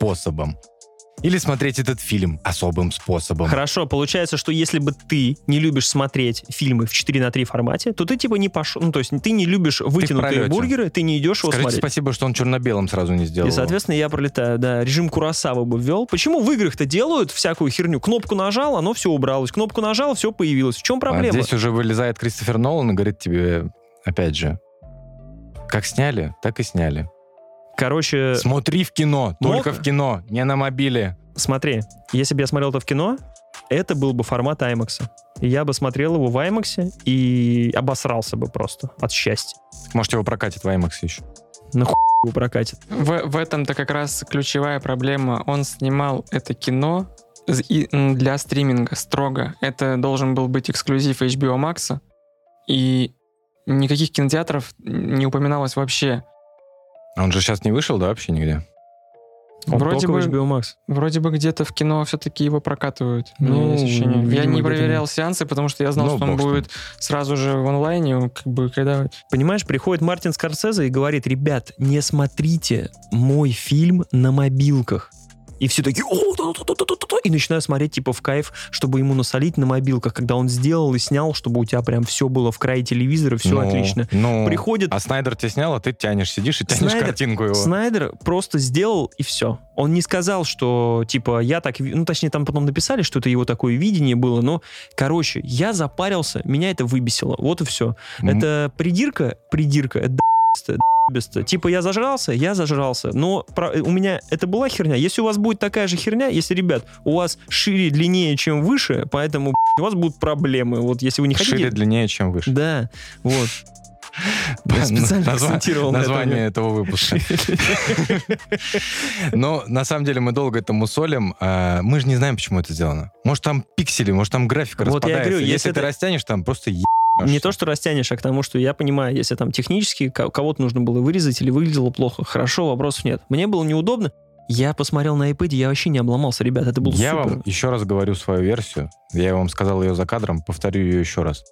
Или смотреть этот фильм особым способом. Хорошо, получается, что если бы ты не любишь смотреть фильмы в 4 на 3 формате, то ты типа не пошел, ну то есть ты не любишь вытянутые пролете. бургеры, ты не идешь его Скажите смотреть. спасибо, что он черно-белым сразу не сделал. И, соответственно, я пролетаю, да, режим Курасавы бы ввел. Почему в играх-то делают всякую херню? Кнопку нажал, оно все убралось. Кнопку нажал, все появилось. В чем А проблема? здесь уже вылезает Кристофер Нолан и говорит тебе, опять же, как сняли, так и сняли. Короче, Смотри в кино, мог- только в кино, не на мобиле. смотри, если бы я смотрел это в кино, это был бы формат IMAX. И я бы смотрел его в IMAX и обосрался бы просто от счастья. Может, его прокатит в IMAX еще. Нахуй его прокатит. В, в этом-то как раз ключевая проблема. Он снимал это кино для стриминга строго. Это должен был быть эксклюзив HBO Max. И никаких кинотеатров не упоминалось вообще. А Он же сейчас не вышел, да, вообще нигде? Он Вроде бы- Max. Вроде бы где-то в кино все-таки его прокатывают. Ну, ощущение. Я видимо, не проверял нет. сеансы, потому что я знал, Ну, что он будет сразу же в онлайне, как бы когда... Понимаешь, приходит Мартин Скорсезе и говорит, ребят, не смотрите мой фильм на мобилках. И все такие, «О, да-да-да-да-да-да», и начинают смотреть типа в кайф, чтобы ему насолить на мобилках, когда он сделал и снял, чтобы у тебя прям все было в крае телевизора, все Ну, отлично. Ну, Приходит А Снайдер тебе снял, а ты тянешь, сидишь и тянешь Снайдер- картинку его. Снайдер просто сделал и все. Он не сказал, что типа я так, ну точнее там потом написали, что это его такое видение было, но короче я запарился, меня это выбесило, вот и все. М, Это придирка, придирка, это Типа я зажрался, я зажрался. Но про- у меня это была херня. Если у вас будет такая же херня, если, ребят, у вас шире, длиннее, чем выше, поэтому у вас будут проблемы. Вот если вы не хотите... Шире, длиннее, чем выше. Да, вот. Я специально Назва- акцентировал. Название этого выпуска. [LAUGHS] Но на самом деле мы долго этому солим. а, Мы же не знаем, почему это сделано. Может, там пиксели, может, там графика Вот я распадается. говорю, если, если ты это- растянешь, там просто Не то, что растянешь, а к тому, что я понимаю, если там технически ко- кого-то нужно было вырезать или выглядело плохо, хорошо, вопросов нет. Мне было неудобно. Я посмотрел на iPad, я вообще не обломался, ребят, это было Я супер. вам еще раз говорю свою версию. Я вам сказал ее за кадром, повторю ее еще раз.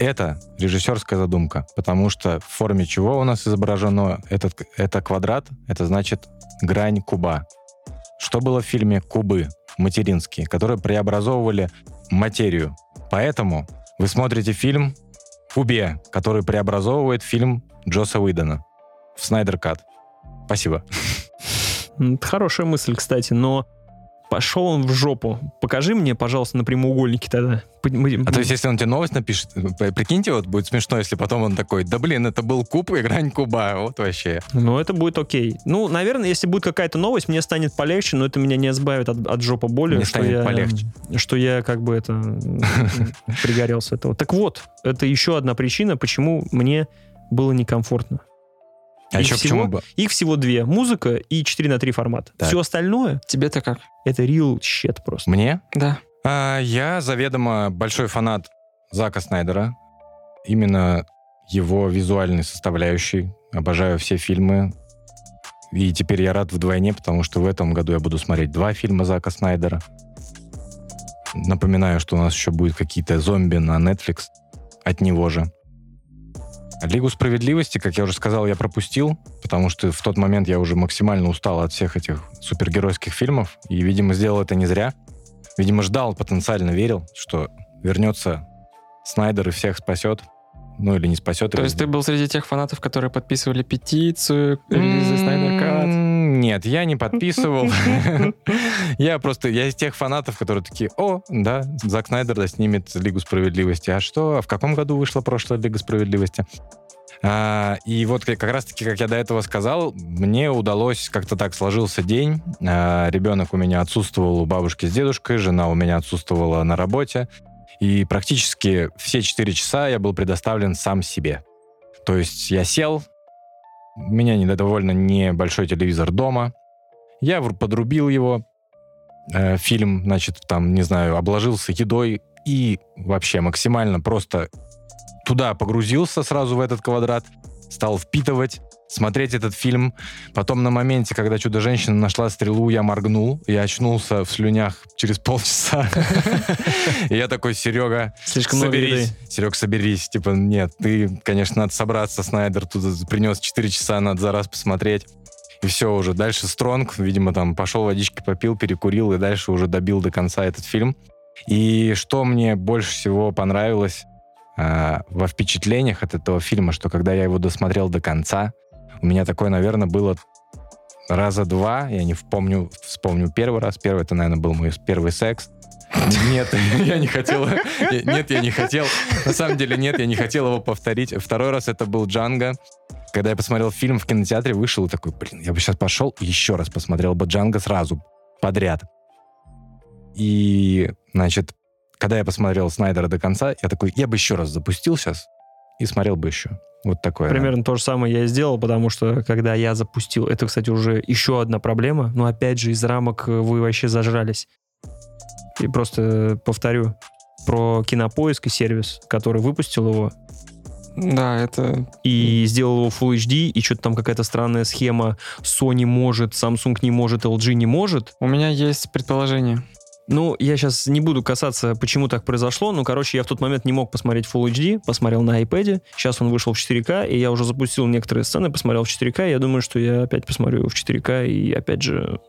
Это режиссерская задумка, потому что в форме чего у нас изображено этот, это квадрат, это значит грань куба. Что было в фильме «Кубы» материнские, которые преобразовывали материю. Поэтому вы смотрите фильм «Кубе», который преобразовывает фильм Джоса Уидона в Снайдер Кат. Спасибо. [LAUGHS] Это хорошая мысль, кстати, но пошел он в жопу. Покажи мне, пожалуйста, на прямоугольнике тогда. А то есть, если он тебе новость напишет, прикиньте, вот будет смешно, если потом он такой, да блин, это был куб [LAUGHS] и грань куба, вот вообще. Ну, это будет окей. Ну, наверное, если будет какая-то новость, мне станет полегче, но это меня не избавит от, от жопа боли. Не что станет я, полегче. Что я как бы это [LAUGHS] пригорел с этого. Так вот, это еще одна причина, почему мне было некомфортно. А Их еще всего- бы? Их всего две. Музыка и 4 на 3 формат. Так. Все остальное Тебе-то как? это real shit просто. Мне? Да. А, я заведомо большой фанат Зака Снайдера. Именно его визуальной составляющей. Обожаю все фильмы. И теперь я рад вдвойне, потому что в этом году я буду смотреть два фильма Зака Снайдера. Напоминаю, что у нас еще будет какие-то зомби на Netflix от него же. Лигу справедливости, как я уже сказал, я пропустил, потому что в тот момент я уже максимально устал от всех этих супергеройских фильмов, и, видимо, сделал это не зря. Видимо, ждал, потенциально верил, что вернется Снайдер и всех спасет. Ну, или не спасет. То есть ты был среди тех фанатов, которые подписывали петицию к релизу Снайдер Кат? Нет, я не подписывал. [LAUGHS] Я просто, я из тех фанатов, которые такие, о, да, Зак Снайдер снимет Лигу Справедливости. А что, а в каком году вышла прошлая Лига Справедливости? А, и вот как раз-таки, как я до этого сказал, мне удалось, как-то так сложился день. А, ребенок у меня отсутствовал у бабушки с дедушкой, жена у меня отсутствовала на работе. И практически все 4 часа я был предоставлен сам себе. То есть я сел, у меня довольно небольшой телевизор дома, я подрубил его, э, фильм, значит, там, не знаю, обложился едой и вообще максимально просто туда погрузился сразу в этот квадрат, стал впитывать, смотреть этот фильм. Потом на моменте, когда Чудо-женщина нашла стрелу, я моргнул, я очнулся в слюнях через полчаса. [LAUGHS] И я такой, Серега, соберись. Серег, соберись. Типа, нет, ты, конечно, надо собраться, Снайдер тут принес 4 часа, надо за раз посмотреть. И все уже. Дальше Стронг, видимо, там пошел водички попил, перекурил, и дальше уже добил до конца этот фильм. И что мне больше всего понравилось, э, во впечатлениях от этого фильма, что когда я его досмотрел до конца, у меня такое, наверное, было раза два, я не помню, вспомню первый раз. Первый, это, наверное, был мой первый секс. Нет, [LAUGHS] я не хотел. Нет, я не хотел. На самом деле, нет, я не хотел его повторить. Второй раз это был Джанго. Когда я посмотрел фильм в кинотеатре, вышел и такой, блин, я бы сейчас пошел и еще раз посмотрел бы Джанго сразу, подряд. И, значит, когда я посмотрел Снайдера до конца, я такой, я бы еще раз запустил сейчас и смотрел бы еще. Вот такое. Примерно да. то же самое я и сделал, потому что когда я запустил, это, кстати, уже еще одна проблема, но опять же из рамок вы вообще зажрались. И просто повторю про кинопоиск и сервис, который выпустил его. Да, это... И сделал его Full HD, и что-то там какая-то странная схема. Sony может, Samsung не может, LG не может. У меня есть предположение. Ну, я сейчас не буду касаться, почему так произошло. Ну, короче, я в тот момент не мог посмотреть Full HD, посмотрел на iPad. Сейчас он вышел в 4К, и я уже запустил некоторые сцены, посмотрел в 4К. И я думаю, что я опять посмотрю в 4К и опять же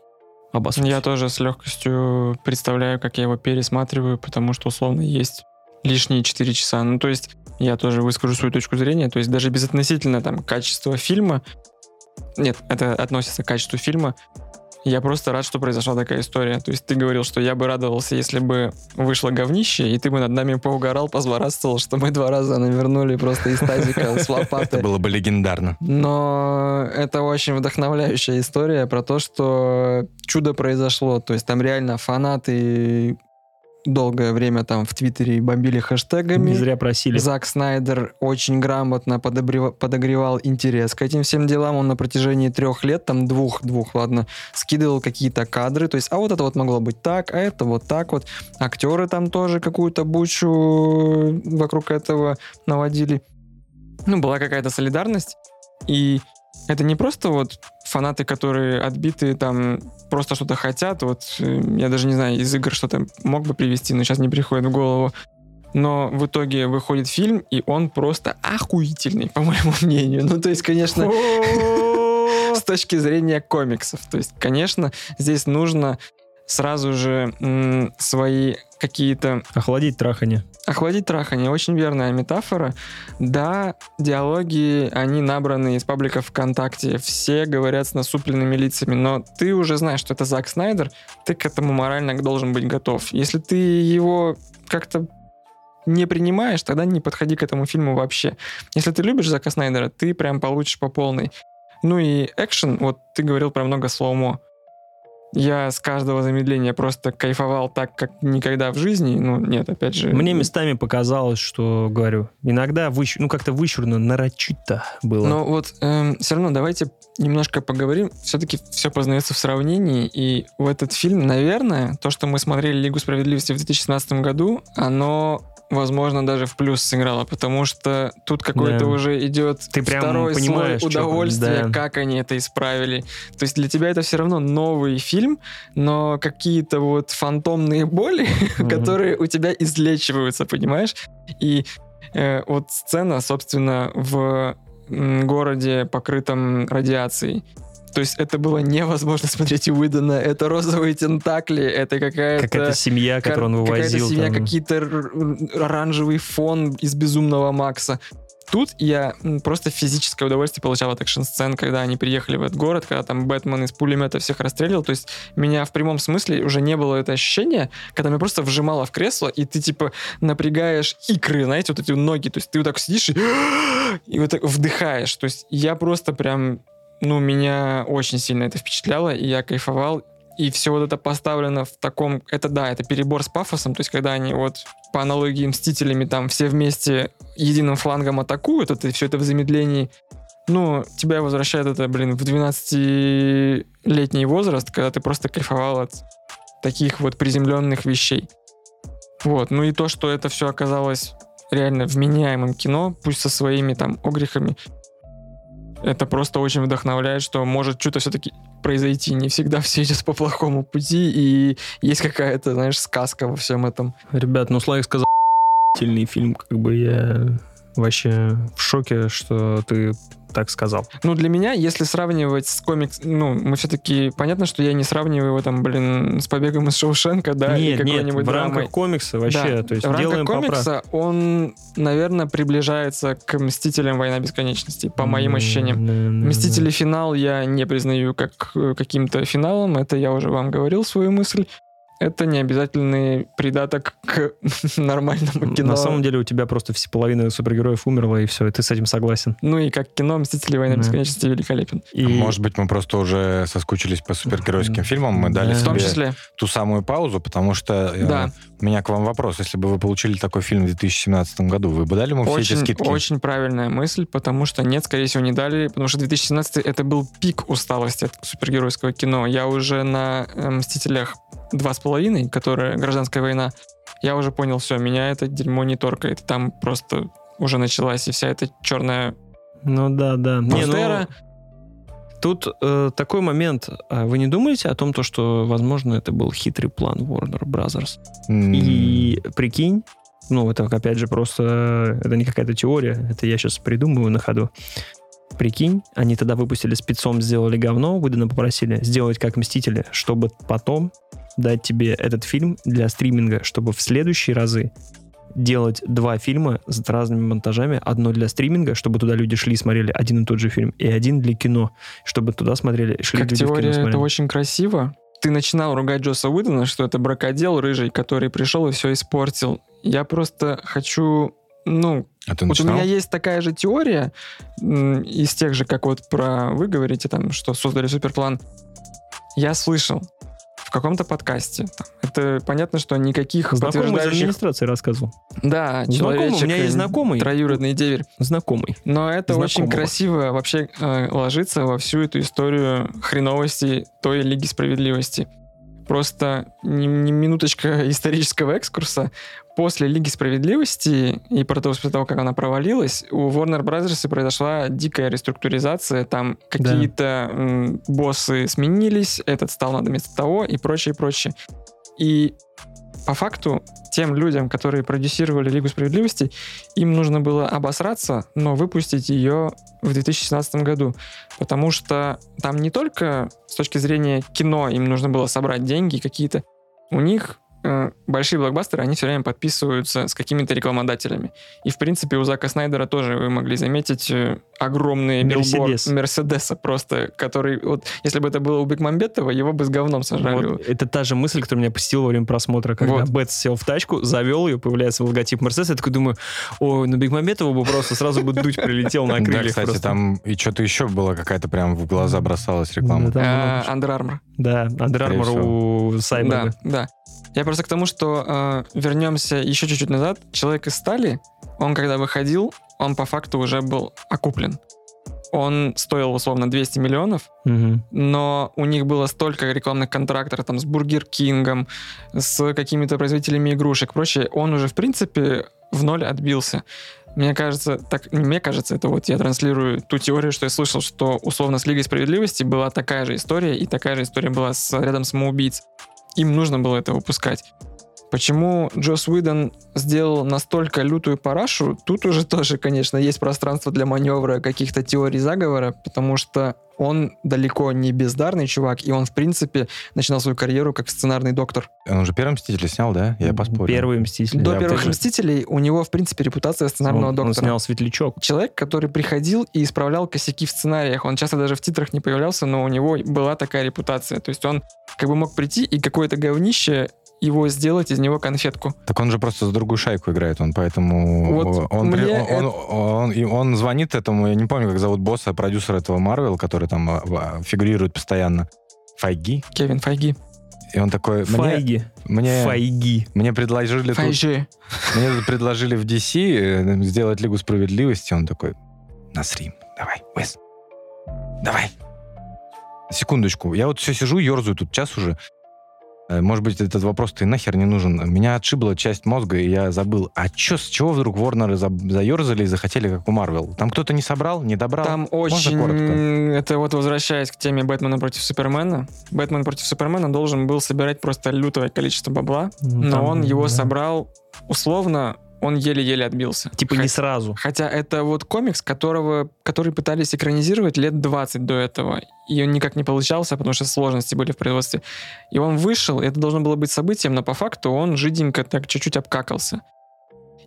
обоссусь. Я тоже с легкостью представляю, как я его пересматриваю, потому что, условно, есть лишние 4 часа. Ну, то есть, я тоже выскажу свою точку зрения. То есть, даже безотносительно там качества фильма, нет, это относится к качеству фильма. Я просто рад, что произошла такая история. То есть ты говорил, что я бы радовался, если бы вышло говнище, и ты бы над нами поугорал, позлорадствовал, что мы два раза навернули просто из тазика с лопаты. Это было бы легендарно. Но это очень вдохновляющая история про то, что чудо произошло. То есть там реально фанаты долгое время там в Твиттере бомбили хэштегами. Не зря просили. Зак Снайдер очень грамотно подогревал, подогревал интерес к этим всем делам. Он на протяжении трех лет, там двух, двух, ладно, скидывал какие-то кадры. То есть, а вот это вот могло быть так, а это вот так вот. Актеры там тоже какую-то бучу вокруг этого наводили. Ну, была какая-то солидарность. И это не просто вот фанаты, которые отбиты там просто что-то хотят. Вот э, я даже не знаю, из игр что-то мог бы привести, но сейчас не приходит в голову. Но в итоге выходит фильм, и он просто охуительный, по моему [LAUGHS] мнению. Ну, то есть, конечно, [LAUGHS] с точки зрения комиксов. То есть, конечно, здесь нужно сразу же м, свои какие-то... Охладить трахание. Охладить трахание, очень верная метафора. Да, диалоги, они набраны из паблика ВКонтакте, все говорят с насупленными лицами, но ты уже знаешь, что это Зак Снайдер, ты к этому морально должен быть готов. Если ты его как-то не принимаешь, тогда не подходи к этому фильму вообще. Если ты любишь Зака Снайдера, ты прям получишь по полной. Ну и экшен, вот ты говорил про много слоумо. Я с каждого замедления просто кайфовал так, как никогда в жизни. Ну, нет, опять же... Мне местами показалось, что, говорю, иногда выщ... ну, как-то вычурно, нарочито было. Но вот эм, все равно давайте немножко поговорим. Все-таки все познается в сравнении. И в этот фильм, наверное, то, что мы смотрели «Лигу справедливости» в 2017 году, оно возможно, даже в плюс сыграла, потому что тут какой-то да. уже идет Ты второй прям понимаешь, слой удовольствия, да. как они это исправили. То есть для тебя это все равно новый фильм, но какие-то вот фантомные боли, [LAUGHS] mm-hmm. которые у тебя излечиваются, понимаешь? И э, вот сцена, собственно, в городе, покрытом радиацией. То есть это было невозможно [LAUGHS] смотреть Уидона. Это розовые тентакли, это какая-то... Какая-то семья, которую он Какая-то вывозил. семья, там. какие-то оранжевый фон из «Безумного Макса». Тут я просто физическое удовольствие получал от экшн-сцен, когда они приехали в этот город, когда там Бэтмен из пулемета всех расстреливал. То есть меня в прямом смысле уже не было это ощущение, когда меня просто вжимало в кресло, и ты типа напрягаешь икры, знаете, вот эти ноги. То есть ты вот так сидишь и, [GASPS] и вот так вдыхаешь. То есть я просто прям, ну, меня очень сильно это впечатляло, и я кайфовал. И все вот это поставлено в таком... Это да, это перебор с пафосом, то есть когда они вот по аналогии Мстителями там все вместе единым флангом атакуют, это все это в замедлении. Ну, тебя возвращает это, блин, в 12-летний возраст, когда ты просто кайфовал от таких вот приземленных вещей. Вот, ну и то, что это все оказалось реально вменяемым кино, пусть со своими там огрехами, это просто очень вдохновляет, что может что-то все-таки произойти. Не всегда [LAUGHS] все идет по плохому пути, и есть какая-то, знаешь, сказка во всем этом. Ребят, ну Славик сказал сильный фильм, как бы я вообще в шоке, что ты так сказал. Ну, для меня, если сравнивать с комикс... Ну, мы все-таки... Понятно, что я не сравниваю его там, блин, с «Побегом из Шоушенка», да, и нет, нет, какой-нибудь в драмой. рамках комикса вообще, Да, то есть в делаем рамках комикса он, наверное, приближается к «Мстителям. Война бесконечности», по моим ощущениям. «Мстители. Финал» я не признаю как э, каким-то финалом, это я уже вам говорил свою мысль. Это не обязательный придаток к [LAUGHS] нормальному кино. На самом деле у тебя просто все половина супергероев умерла, и все, и ты с этим согласен. Ну и как кино «Мстители. Война Да. бесконечности» великолепен. И... Может быть, мы просто уже соскучились по супергеройским фильмам, мы дали Да. В том числе, ту самую паузу, потому что э, Да. у меня к вам вопрос. Если бы вы получили такой фильм в 2017 году, вы бы дали ему все эти очень, скидки? очень правильная мысль, потому что нет, скорее всего, не дали, потому что 2017 это был пик усталости от супергеройского кино. Я уже на э, «Мстителях» два с половиной, которая «Гражданская война», я уже понял, все, меня это дерьмо не торкает. Там просто уже началась и вся эта черная Ну да, да. Не, ну, тут э, такой момент. А Вы не думаете о том, то, что, возможно, это был хитрый план Warner Brothers? М, И прикинь, ну, это опять же просто, это не какая-то теория, это я сейчас придумываю на ходу. Прикинь, они тогда выпустили спецом, сделали говно, Уидона попросили сделать как Мстители, чтобы потом дать тебе этот фильм для стриминга, чтобы в следующие разы делать два фильма с разными монтажами. Одно для стриминга, чтобы туда люди шли и смотрели один и тот же фильм, и один для кино, чтобы туда смотрели, шли Как люди в кино теория, это смотрели. очень красиво. Ты начинал ругать Джоса Уидона, что это бракодел рыжий, который пришел и все испортил. Я просто хочу, ну, А ты Вот у меня есть такая же теория из тех же, как вот про вы говорите, там, что создали суперплан. Я слышал каком-то подкасте. Это понятно, что никаких Знакомый из подтверждающих... администрации рассказывал. Да, Знакомый, у меня есть знакомый. Троюродный деверь. Знакомый. Но это очень Знакомого. красиво вообще э, ложится во всю эту историю хреновости той Лиги Справедливости. Просто ни, ни минуточка [LAUGHS] исторического экскурса. После Лиги Справедливости и про то, после того, как она провалилась, у Warner Bros. произошла дикая реструктуризация. Там какие-то м, боссы сменились, этот стал на место того и прочее, прочее. И по факту тем людям, которые продюсировали Лигу Справедливости, им нужно было обосраться, но выпустить ее в 2017 году. Потому что там не только с точки зрения кино им нужно было собрать деньги какие-то, у них большие блокбастеры, они все время подписываются с какими-то рекламодателями. И, в принципе, у Зака Снайдера тоже вы могли заметить э, огромные билборд Мерседес. Мерседеса просто, который, вот, если бы это было у Бекмамбетова, его бы с говном сожрали. Вот, это та же мысль, которая меня посетила во время просмотра, когда Вот. Бетс сел в тачку, завел ее, появляется логотип Мерседеса, я такой думаю, ой, ну Бекмамбетову бы просто сразу бы Дудь прилетел на Да, крыльях кстати, просто. там и что-то еще было, какая-то прям в глаза бросалась реклама. Да, А, Under Armour. Да, Under Скорее Armour у Сайборга. Да, да. Я просто к тому, что э, вернемся еще чуть-чуть назад. Человек из стали, он когда выходил, он по факту уже был окуплен. Он стоил условно 200 миллионов, Мгм. но у них было столько рекламных контрактов там с Burger King ом, с какими-то производителями игрушек, прочее. Он уже в принципе в ноль отбился. Мне кажется, так, не мне кажется, это вот я транслирую ту теорию, что я слышал, что условно с Лигой Справедливости была такая же история, и такая же история была с рядом самоубийц. Им нужно было это выпускать. Почему Джос Уидон сделал настолько лютую парашу, тут уже [LAUGHS] тоже, конечно, есть пространство для маневра каких-то теорий заговора, потому что он далеко не бездарный чувак, и он, в принципе, начинал свою карьеру как сценарный доктор. Он уже первый «Мститель» снял, да? Я поспорил. Первый «Мститель». До Я первых тоже. «Мстителей» у него, в принципе, репутация сценарного он, он доктора. снял «Светлячок». Человек, который приходил и исправлял косяки в сценариях. Он часто даже в титрах не появлялся, но у него была такая репутация. То есть он как бы мог прийти и какое-то говнище его сделать из него конфетку. Так он же просто за другую шайку играет, он поэтому... Вот он, при- мне он, он, он- и он звонит этому, я не помню, как зовут босса, продюсера этого Марвел, который там а, а, фигурирует постоянно. Файги. Кевин Файги. И он такой, Файги. мне, Файги. мне предложили тут- Файжи. мне тут предложили в DC э, сделать Лигу Справедливости. Он такой, Насрим, давай, Уэс, давай. Секундочку, я вот все сижу, ерзаю тут час уже. Э, Может быть, этот вопрос-то и нахер не нужен. Меня отшибла часть мозга, и я забыл. А чё, с чего вдруг Ворнеры за- заерзали и захотели, как у Марвел? Там кто-то не собрал, не добрал? Там Можно очень... коротко? Это вот возвращаясь к теме Бэтмена против Супермена. Бэтмен против Супермена должен был собирать просто лютое количество бабла, Ну, но там, он его да. собрал условно, он еле-еле отбился. Типа Хо- не сразу. Хотя это вот комикс, которого, который пытались экранизировать лет 20 до этого. И он никак не получался, потому что сложности были в производстве. И он вышел, и это должно было быть событием, но по факту он жиденько так чуть-чуть обкакался.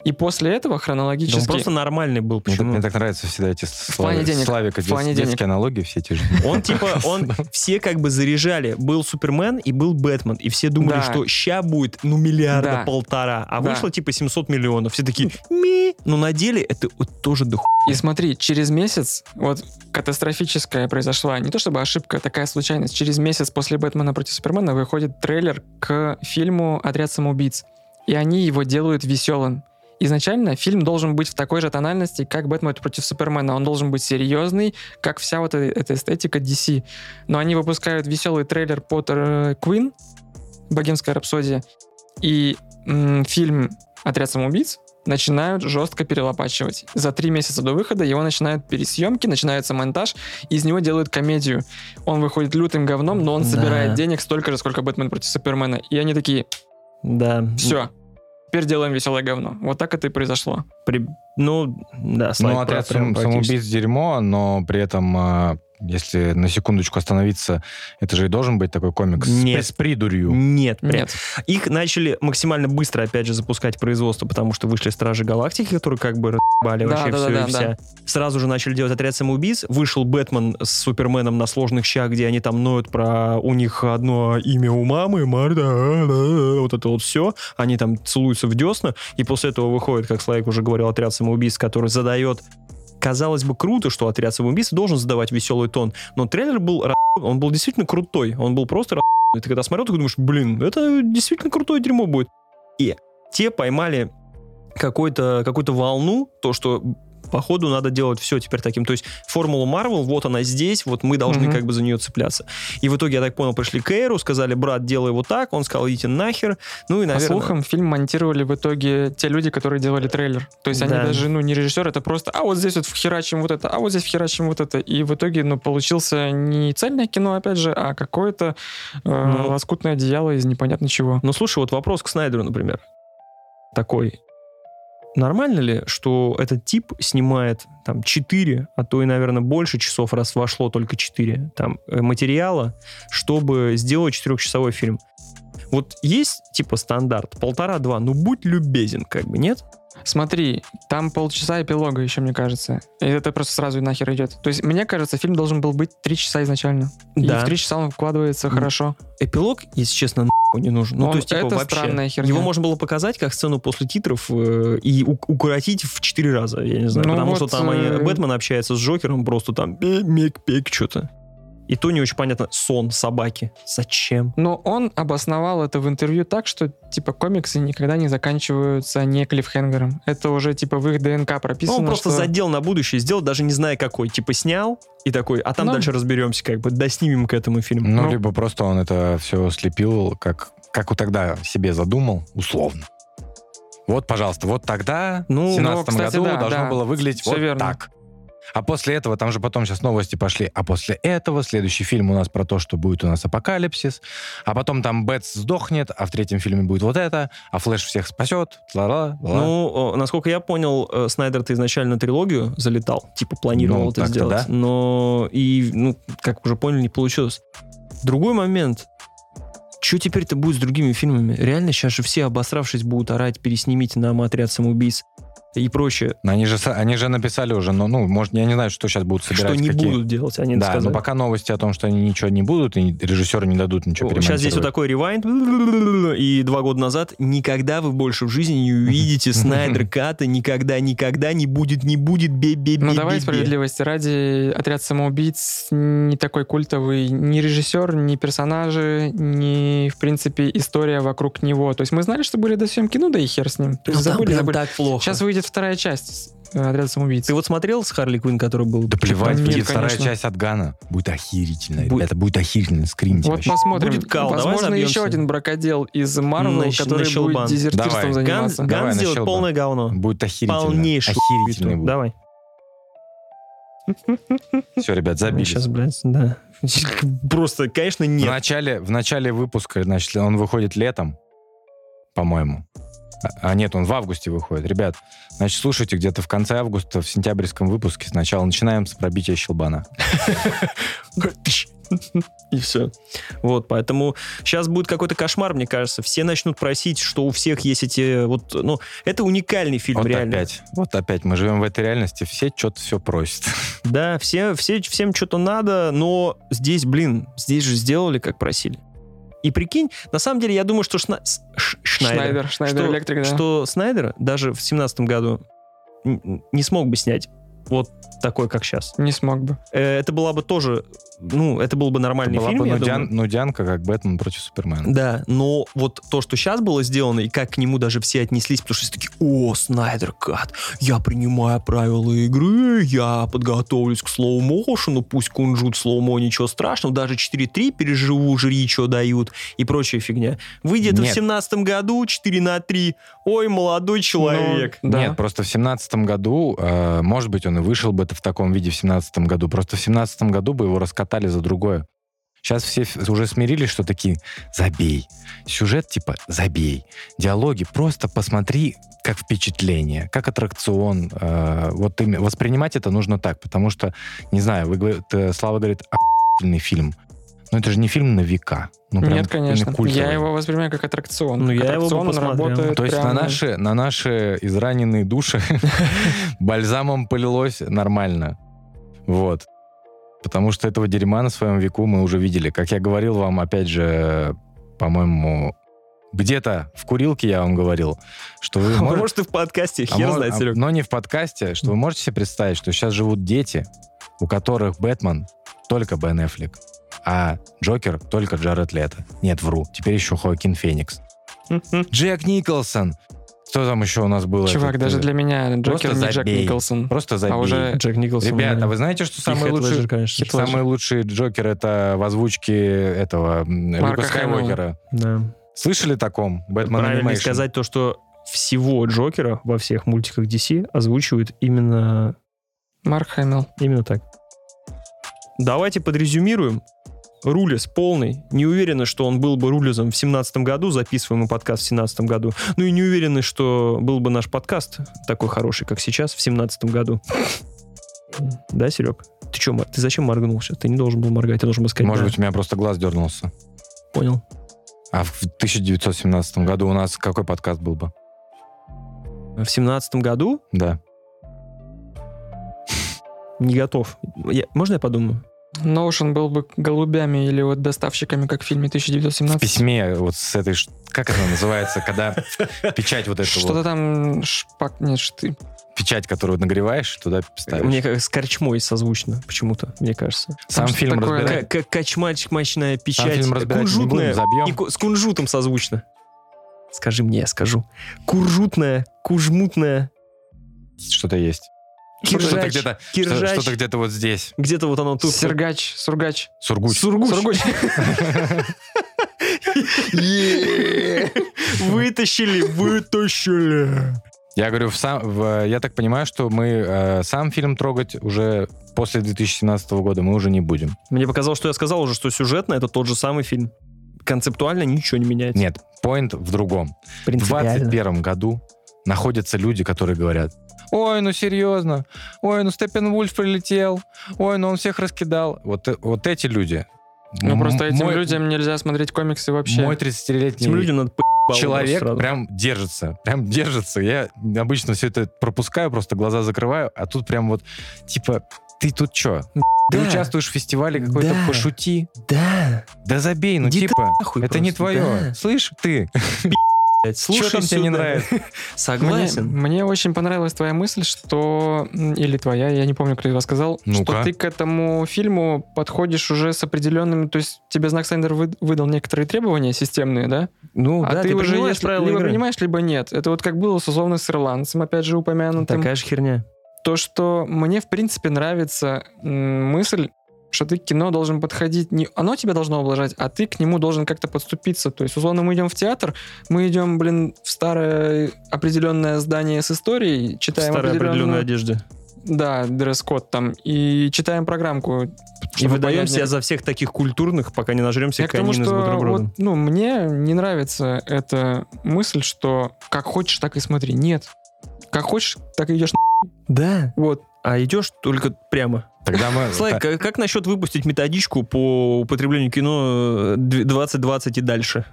И после этого Да он хронологически... просто нормальный был. Мне, так- Почему? мне так нравятся всегда эти Слави- денег. Славика, В плане дет- денег. детские аналогии все эти же. Он типа, [LAUGHS] он все как бы заряжали. Был Супермен и был Бэтмен. И все думали, Да. что ща будет, ну, миллиарда Да. полтора. А Да. вышло типа 700 миллионов. Все такие, ми. Но на деле это вот тоже до И смотри, через месяц, вот катастрофическая произошла, не то чтобы ошибка, а такая случайность. Через месяц после Бэтмена против Супермена выходит трейлер к фильму «Отряд самоубийц». И они его делают веселым. Изначально фильм должен быть в такой же тональности, как Бэтмен против Супермена. Он должен быть серьезный, как вся вот эта, эта эстетика DC. Но они выпускают веселый трейлер Поттер Квин, Богемская рапсодия, и м, фильм «Отряд самоубийц» начинают жестко перелопачивать. За три месяца до выхода его начинают пересъемки, начинается монтаж, и из него делают комедию. Он выходит лютым говном, но он Да. собирает денег столько же, сколько Бэтмен против Супермена. И они такие, Да. все, теперь делаем веселое говно. Вот так это и произошло. При- Ну, да, Слайк Ну, отряд сам- самоубийц дерьмо, но при этом, а, если на секундочку остановиться, это же и должен быть такой комикс с Нет. при- с придурью. Нет, прям. Нет. Их начали максимально быстро, опять же, запускать производство, потому что вышли Стражи Галактики, которые как бы разбали Да, вообще да, все да, и да, вся. Сразу же начали делать отряд самоубийц. Вышел Бэтмен с Суперменом на сложных щах, где они там ноют про у них одно имя у мамы, Марта, да, вот это вот все. Они там целуются в десна, и после этого выходит, как Слайк уже говорил, отряд самоубийц, который задает Казалось бы, круто, что отряд самоубийц должен задавать веселый тон, но трейлер был он был действительно крутой, он был просто и ты когда смотрел, ты думаешь, блин, это действительно крутое дерьмо будет. И те поймали какую-то волну, то, что походу надо делать все теперь таким. То есть формула Марвел, вот она здесь, вот мы должны Мгм. как бы за нее цепляться. И в итоге, я так понял, пришли к Эйру, сказали, брат, делай вот так, он сказал, идите нахер. Ну и, По наверное... слухам, фильм монтировали в итоге те люди, которые делали трейлер. То есть они Да. даже, ну, не режиссер, это просто, а вот здесь вот вхерачим вот это, а вот здесь вхерачим вот это. И в итоге, ну, получился не цельное кино, опять же, а какое-то э, Ну. лоскутное одеяло из непонятно чего. Ну, слушай, вот вопрос к Снайдеру, например. Такой. Нормально ли, что этот тип снимает там 4, а то и, наверное, больше часов, раз вошло только 4 там, э, материала, чтобы сделать четырехчасовой фильм? Вот есть типа стандарт, полтора-два, ну будь любезен, как бы, нет? Смотри, там полчаса эпилога еще, мне кажется. И это просто сразу и нахер идет. То есть, мне кажется, фильм должен был быть три часа изначально. И Да. в три часа он вкладывается хорошо. Эпилог, если честно, не нужен. Ну, Он- то есть, типа, это вообще. странная херня. Его можно было показать как сцену после титров э, и у- укоротить в четыре раза, я не знаю. Ну потому вот, что там они- э, Бэтмен общается с Джокером просто там мек-пек что-то. И то не очень понятно. Сон собаки. Зачем? Но он обосновал это в интервью так, что типа комиксы никогда не заканчиваются не клиффхенгером. Это уже типа в их ДНК Ну, прописано. он просто что- задел на будущее, сделал, даже не зная какой. Типа снял и такой, а там Ну. дальше разберемся, как бы доснимем к этому фильм. Ну, Ну. либо просто он это все слепил, как, как вот тогда себе задумал, условно. Вот, пожалуйста, вот тогда, Ну, в 17 ну, кстати, году, да, должно да. было выглядеть Всё вот верно. так. А после этого, там же потом сейчас новости пошли, а после этого следующий фильм у нас про то, что будет у нас апокалипсис, а потом там Бэтс сдохнет, а в третьем фильме будет вот это, а Флэш всех спасет. Ла-ла, ла. Ну, насколько я понял, э, Снайдер-то изначально трилогию залетал, типа планировал Ну, это сделать. да. Но и, ну, как уже поняли, не получилось. Другой момент. Что теперь-то будет с другими фильмами? Реально, сейчас же все, обосравшись, будут орать, переснимите нам отряд самоубийц и прочее. Но они же, они же написали уже, но, ну, может, я не знаю, что сейчас будут собирать. что не какие- будут делать, они Да, сказали. но пока новости о том, что они ничего не будут, и режиссеры не дадут ничего Сейчас здесь вот такой ревайнд, и два года назад никогда вы больше в жизни не увидите [LAUGHS] Снайдер Ката, никогда, никогда не будет, не будет, бе бе бе Ну давай справедливости ради, отряд самоубийц не такой культовый ни режиссер, ни персонажи, ни, в принципе, история вокруг него. То есть мы знали, что были до съемки, ну да и хер с ним. То Ну, есть забыли, забыли. так плохо. Сейчас выйдет вторая часть э, отряда самоубийц. Ты вот смотрел с Харли Квинн, который был? Да плевать, Нет, будет вторая часть от Гана. Будет охерительно. Будет- Это будет охерительно скринить Вот вообще. посмотрим. Будет кал, давай Возможно, забьемся. еще один бракодел из Марвел, На который на будет дезертирством Давай. Ган, заниматься. Ган Давай, сделает полное говно. Будет охерительно. Полнейший. Охерительный будет. Давай. [LAUGHS] Все, ребят, забили. Сейчас, блядь, да. [LAUGHS] Просто, конечно, В нет. начале, в начале выпуска, значит, он выходит летом, по-моему. А- А нет, он в августе выходит. Ребят, значит, слушайте где-то в конце августа, в сентябрьском выпуске сначала начинаем с пробития щелбана. И все. Вот, поэтому сейчас будет какой-то кошмар, мне кажется. Все начнут просить, что у всех есть эти... Вот, ну, это уникальный фильм, Вот реально. опять. Вот опять. Мы живем в этой реальности, все что-то все просят. Да, все, все, всем что-то надо, но здесь, блин, здесь же сделали, как просили. И прикинь, на самом деле, я думаю, что Шна- Ш- Шнайдер, Шнайдер, Шнайдер что, Электрик, да. что Снайдер даже в семнадцатом году не смог бы снять вот такой, как сейчас. Не смог бы. Это была бы тоже, ну, это был бы нормальный Была фильм, бы я нудян- нудянка, как Бэтмен против Супермена. Да, но вот то, что сейчас было сделано, и как к нему даже все отнеслись, потому что все такие, о, Снайдер Cut, я принимаю правила игры, я подготовлюсь к slow motion у, пусть кунжут slow-mo, ничего страшного, даже 4.3 переживу, жри, что дают, и прочая фигня. Выйдет в Нет. семнадцатом году 4 на 3, ой, молодой человек. Ну, да. Нет, просто в семнадцатом году, э, может быть, он и вышел бы это в таком виде в семнадцатом году, просто в семнадцатом году бы его раскатали за другое. Сейчас все уже смирились, что такие, забей. Сюжет типа, забей. Диалоги, просто посмотри, как впечатление, как аттракцион. Э, вот им- воспринимать это нужно так, потому что, не знаю, вы, э, Слава говорит, охуительный фильм. Но это же не фильм на века. Ну, прям Нет, конечно. культовый. Я его воспринимаю как аттракцион. Ну, Как я его аттракцион он посмотрел. работает То есть прям- на наши, на наши израненные души [LAUGHS] бальзамом полилось нормально. Вот. Потому что этого дерьма на своем веку мы уже видели. Как я говорил вам, опять же, по-моему, где-то в курилке я вам говорил, что вы А можете... Может, и в подкасте, а хер мо- знает, а- Серег. Но не в подкасте, что вы можете себе представить, что сейчас живут дети, у которых Бэтмен только Бен Эффлек, а Джокер только Джаред Лето. Нет, вру. Теперь еще Хоакин Феникс. [LAUGHS] Джек Николсон. Что там еще у нас было? Чувак, Этот, даже э, для меня Джокер не Джек. Николсон. Просто забей. А уже Джек Николсон. Ребята, вы знаете, что лучший, Леджер, конечно. Самый лучший Джокер это в озвучке этого Марка Люка. Скайуокера? Да. Слышали о таком? Бэтмен Правильно Animation. сказать то, что всего Джокера во всех мультиках DC озвучивают именно, Марк Хэмилл. именно так. Давайте подрезюмируем. Рулес полный. Не уверены, что он был бы рулезом в семнадцатом году, записываем мы подкаст в семнадцатом году. Ну и не уверены, что был бы наш подкаст такой хороший, как сейчас, в семнадцатом году. Да, Серег? Ты что, ты зачем моргнул сейчас? Ты не должен был моргать, ты должен был сказать Может «да». быть, у меня просто глаз дернулся. Понял. А в 1917 году у нас какой подкаст был бы? В семнадцатом году Да. не готов. Я- можно я подумаю? Ноушен был бы голубями или вот доставщиками, как в фильме В 1917. письме вот с этой... Как это называется, когда печать вот эту Что-то вот, там шпак... Нет, шты... печать, которую нагреваешь, туда ставишь. Мне как с корчмой созвучно, почему-то, мне кажется. Сам фильм такое, разбирает. Как, как качмачмачная Сам печать. фильм кунжутная. забьем. с кунжутом созвучно. Скажи мне, я скажу. Куржутная, кужмутная, Что-то есть. Что-то киржач, где-то, киржач. что-то где-то вот здесь. Где-то вот оно тут. Сергач, Сургач. Сургуч. Сургуч. Сургуч. Вытащили, вытащили. Я говорю, в сам, в- я так понимаю, что мы э, сам фильм трогать уже после 2017 года мы уже не будем. Мне показалось, что я сказал уже, что сюжетно это тот же самый фильм. Концептуально ничего не меняется. Нет, поинт в другом. В принципиально. 2021 году находятся люди, которые говорят, ой, ну серьезно, ой, ну Степен Вульф прилетел, ой, ну он всех раскидал. Вот, вот эти люди. Ну, м- просто этим мой- людям нельзя смотреть комиксы вообще. Мой 30-летний Этим людям надо по***бал человек сразу. прям держится, прям держится. Я обычно все это пропускаю, просто глаза закрываю, а тут прям вот, типа, ты тут что? Ты Да. участвуешь в фестивале какой-то, Да. пошути. Да. Да забей, ну Иди ты типа, это не просто, твое. да. Слышь, ты, [LAUGHS] Там тебе не нравится? [LAUGHS] Мне, Согласен. мне очень понравилась твоя мысль, что... Или твоя, я не помню, кто из вас сказал, Ну-ка. что ты к этому фильму подходишь уже с определенными... То есть тебе Зак Снайдер вы- выдал некоторые требования системные, да? Ну, а да, ты, уже принимаешь если- правила либо игры. принимаешь, либо нет. Это вот как было с условно с ирландцем, опять же, упомянутым. Такая же херня. То, что мне, в принципе, нравится м, мысль, что ты к кино должен подходить не оно тебя должно облажать, а ты к нему должен как-то подступиться. То есть, условно, мы идем в театр, мы идем, блин, в старое определенное здание с историей, В читаем старой определенной определенную... одежде. Да, дресс-код там, и читаем программку. И выдаем себя за всех таких культурных, пока не нажремся я к тому, конины с бутербродом. вот, ну, мне не нравится эта мысль, что как хочешь, так и смотри. Нет. Как хочешь, так и идешь на... Да. Вот. А идешь только прямо. Тогда мы... [LAUGHS] Слайк, как, как насчет выпустить методичку по употреблению кино э, дв- 2020 и дальше?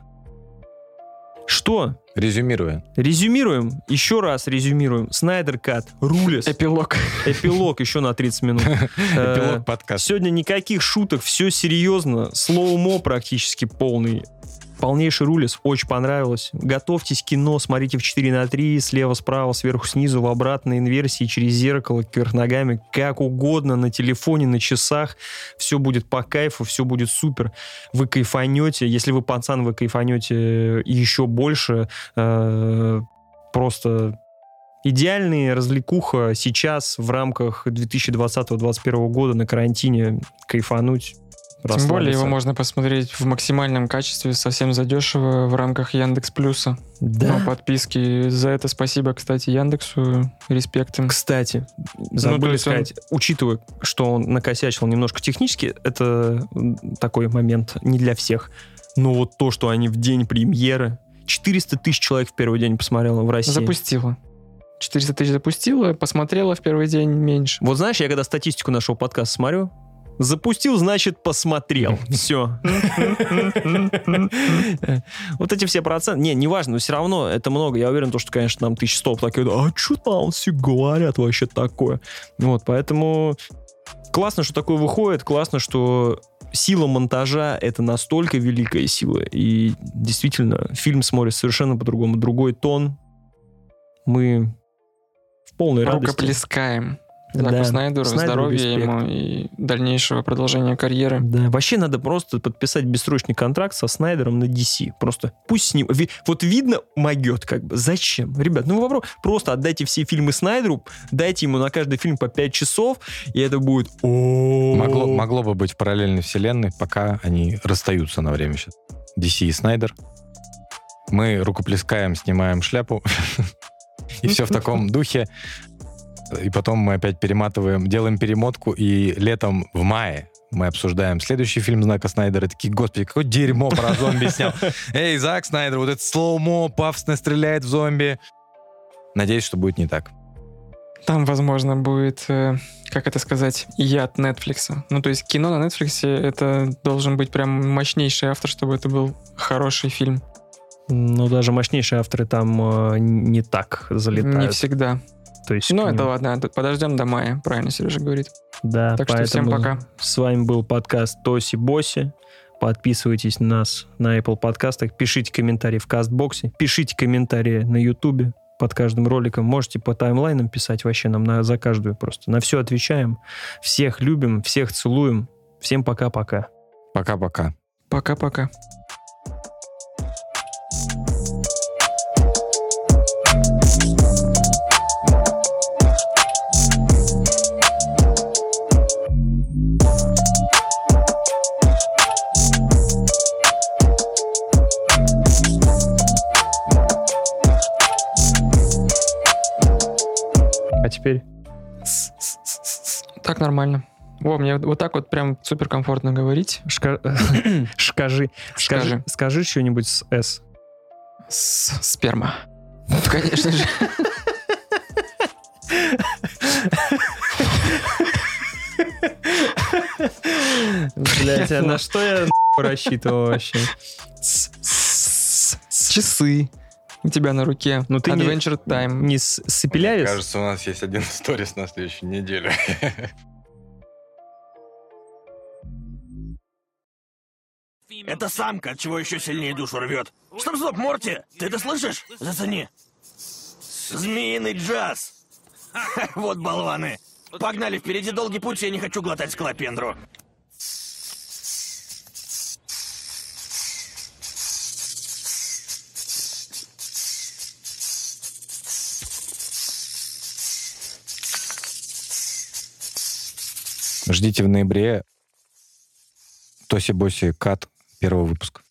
Что? Резюмируя. Резюмируем. Еще раз резюмируем. Снайдер Кат. Рулес. Эпилог. Эпилог еще на 30 минут. [LAUGHS] Э, Эпилог подкаста. Сегодня никаких шуток, все серьезно. Слоумо практически полный. Полнейший рулис, очень понравилось. Готовьтесь кино, смотрите в 4 на 3, слева, справа, сверху, снизу, в обратной инверсии, через зеркало, кверх ногами, как угодно, на телефоне, на часах. Все будет по кайфу, все будет супер. Вы кайфанете. Если вы пацан, вы кайфанете еще больше. Э, Просто идеальная развлекуха сейчас в рамках 2020-2021 года на карантине кайфануть. Тем более его можно посмотреть в максимальном качестве, совсем задешево в рамках Яндекс Плюса. Да. Ну, подписки. За это спасибо, кстати, Яндексу. Респект им. Кстати, Ну, забыли то есть он- сказать, учитывая, что он накосячил немножко технически, это такой момент не для всех. Но вот то, что они в день премьеры, 400 тысяч человек в первый день посмотрело в России. Запустила. 400 тысяч запустила, посмотрела в первый день меньше. Вот знаешь, я когда статистику нашего подкаста смотрю, запустил, значит, посмотрел. [LAUGHS] Все. Вот эти все проценты. Не, неважно, но все равно это много. Я уверен, то, что, конечно, нам 1100 такие, а что там все говорят вообще такое? Вот, поэтому классно, что такое выходит, классно, что сила монтажа — это настолько великая сила. И действительно, фильм смотрится совершенно по-другому. Другой тон. Мы в полной радости. Рукоплескаем. Заку Да. Снайдеру, Снайдеру здоровья респект. ему и дальнейшего продолжения карьеры. Да, вообще надо просто подписать бессрочный контракт со Снайдером на DC. Просто пусть с ним... Вот видно, могет как бы. Зачем? Ребят, ну вопрос. Просто отдайте все фильмы Снайдеру, дайте ему на каждый фильм по 5 часов, и это будет... Могло, могло бы быть в параллельной вселенной, пока они расстаются на время сейчас. DC и Снайдер. Мы рукоплескаем, снимаем шляпу. [LAUGHS] И все в таком духе. И потом мы опять перематываем, делаем перемотку, и летом в мае мы обсуждаем следующий фильм Знака Снайдера. Такие, господи, какое дерьмо про зомби снял. [LAUGHS] Эй, Зак Снайдер, вот это слоумо, пафосно стреляет в зомби. Надеюсь, что будет не так. Там, возможно, будет, э, как это сказать, яд Netflix. Ну, то есть кино на Netflix это должен быть прям мощнейший автор, чтобы это был хороший фильм. Ну, даже мощнейшие авторы там э, не так залетают. Не всегда. То есть, Ну, это ладно, подождем до мая, правильно Сережа говорит. Да, Так что всем пока. С вами был подкаст Тоси Боси. Подписывайтесь на нас на Apple подкастах, пишите комментарии в Кастбоксе, пишите комментарии на Ютубе под каждым роликом. Можете по таймлайнам писать вообще нам на, за каждую просто. На все отвечаем. Всех любим, всех целуем. Всем пока-пока. Пока-пока. Пока-пока. Теперь? Так нормально. О, мне вот так вот прям супер комфортно говорить. Шка- [COUGHS] [COUGHS] Скажи. Скажи, Скажи. что-нибудь с «С». С- Сперма. Ну, [LAUGHS] Конечно же. Блять, а на что я [LAUGHS] рассчитывал вообще? Часы у тебя на руке. Ну, ты не- Adventure Time. Не с Сапелявис? Кажется, у нас есть один сторис на следующую неделю. [LAUGHS] Это самка, от чего еще сильнее душу рвет. Чтоб стоп, Морти, ты это слышишь? Зацени. Змеиный джаз. [LAUGHS] Вот болваны. Погнали, впереди долгий путь, я не хочу глотать скалопендру. Ждите в ноябре Тоси Боси Кат первого выпуска.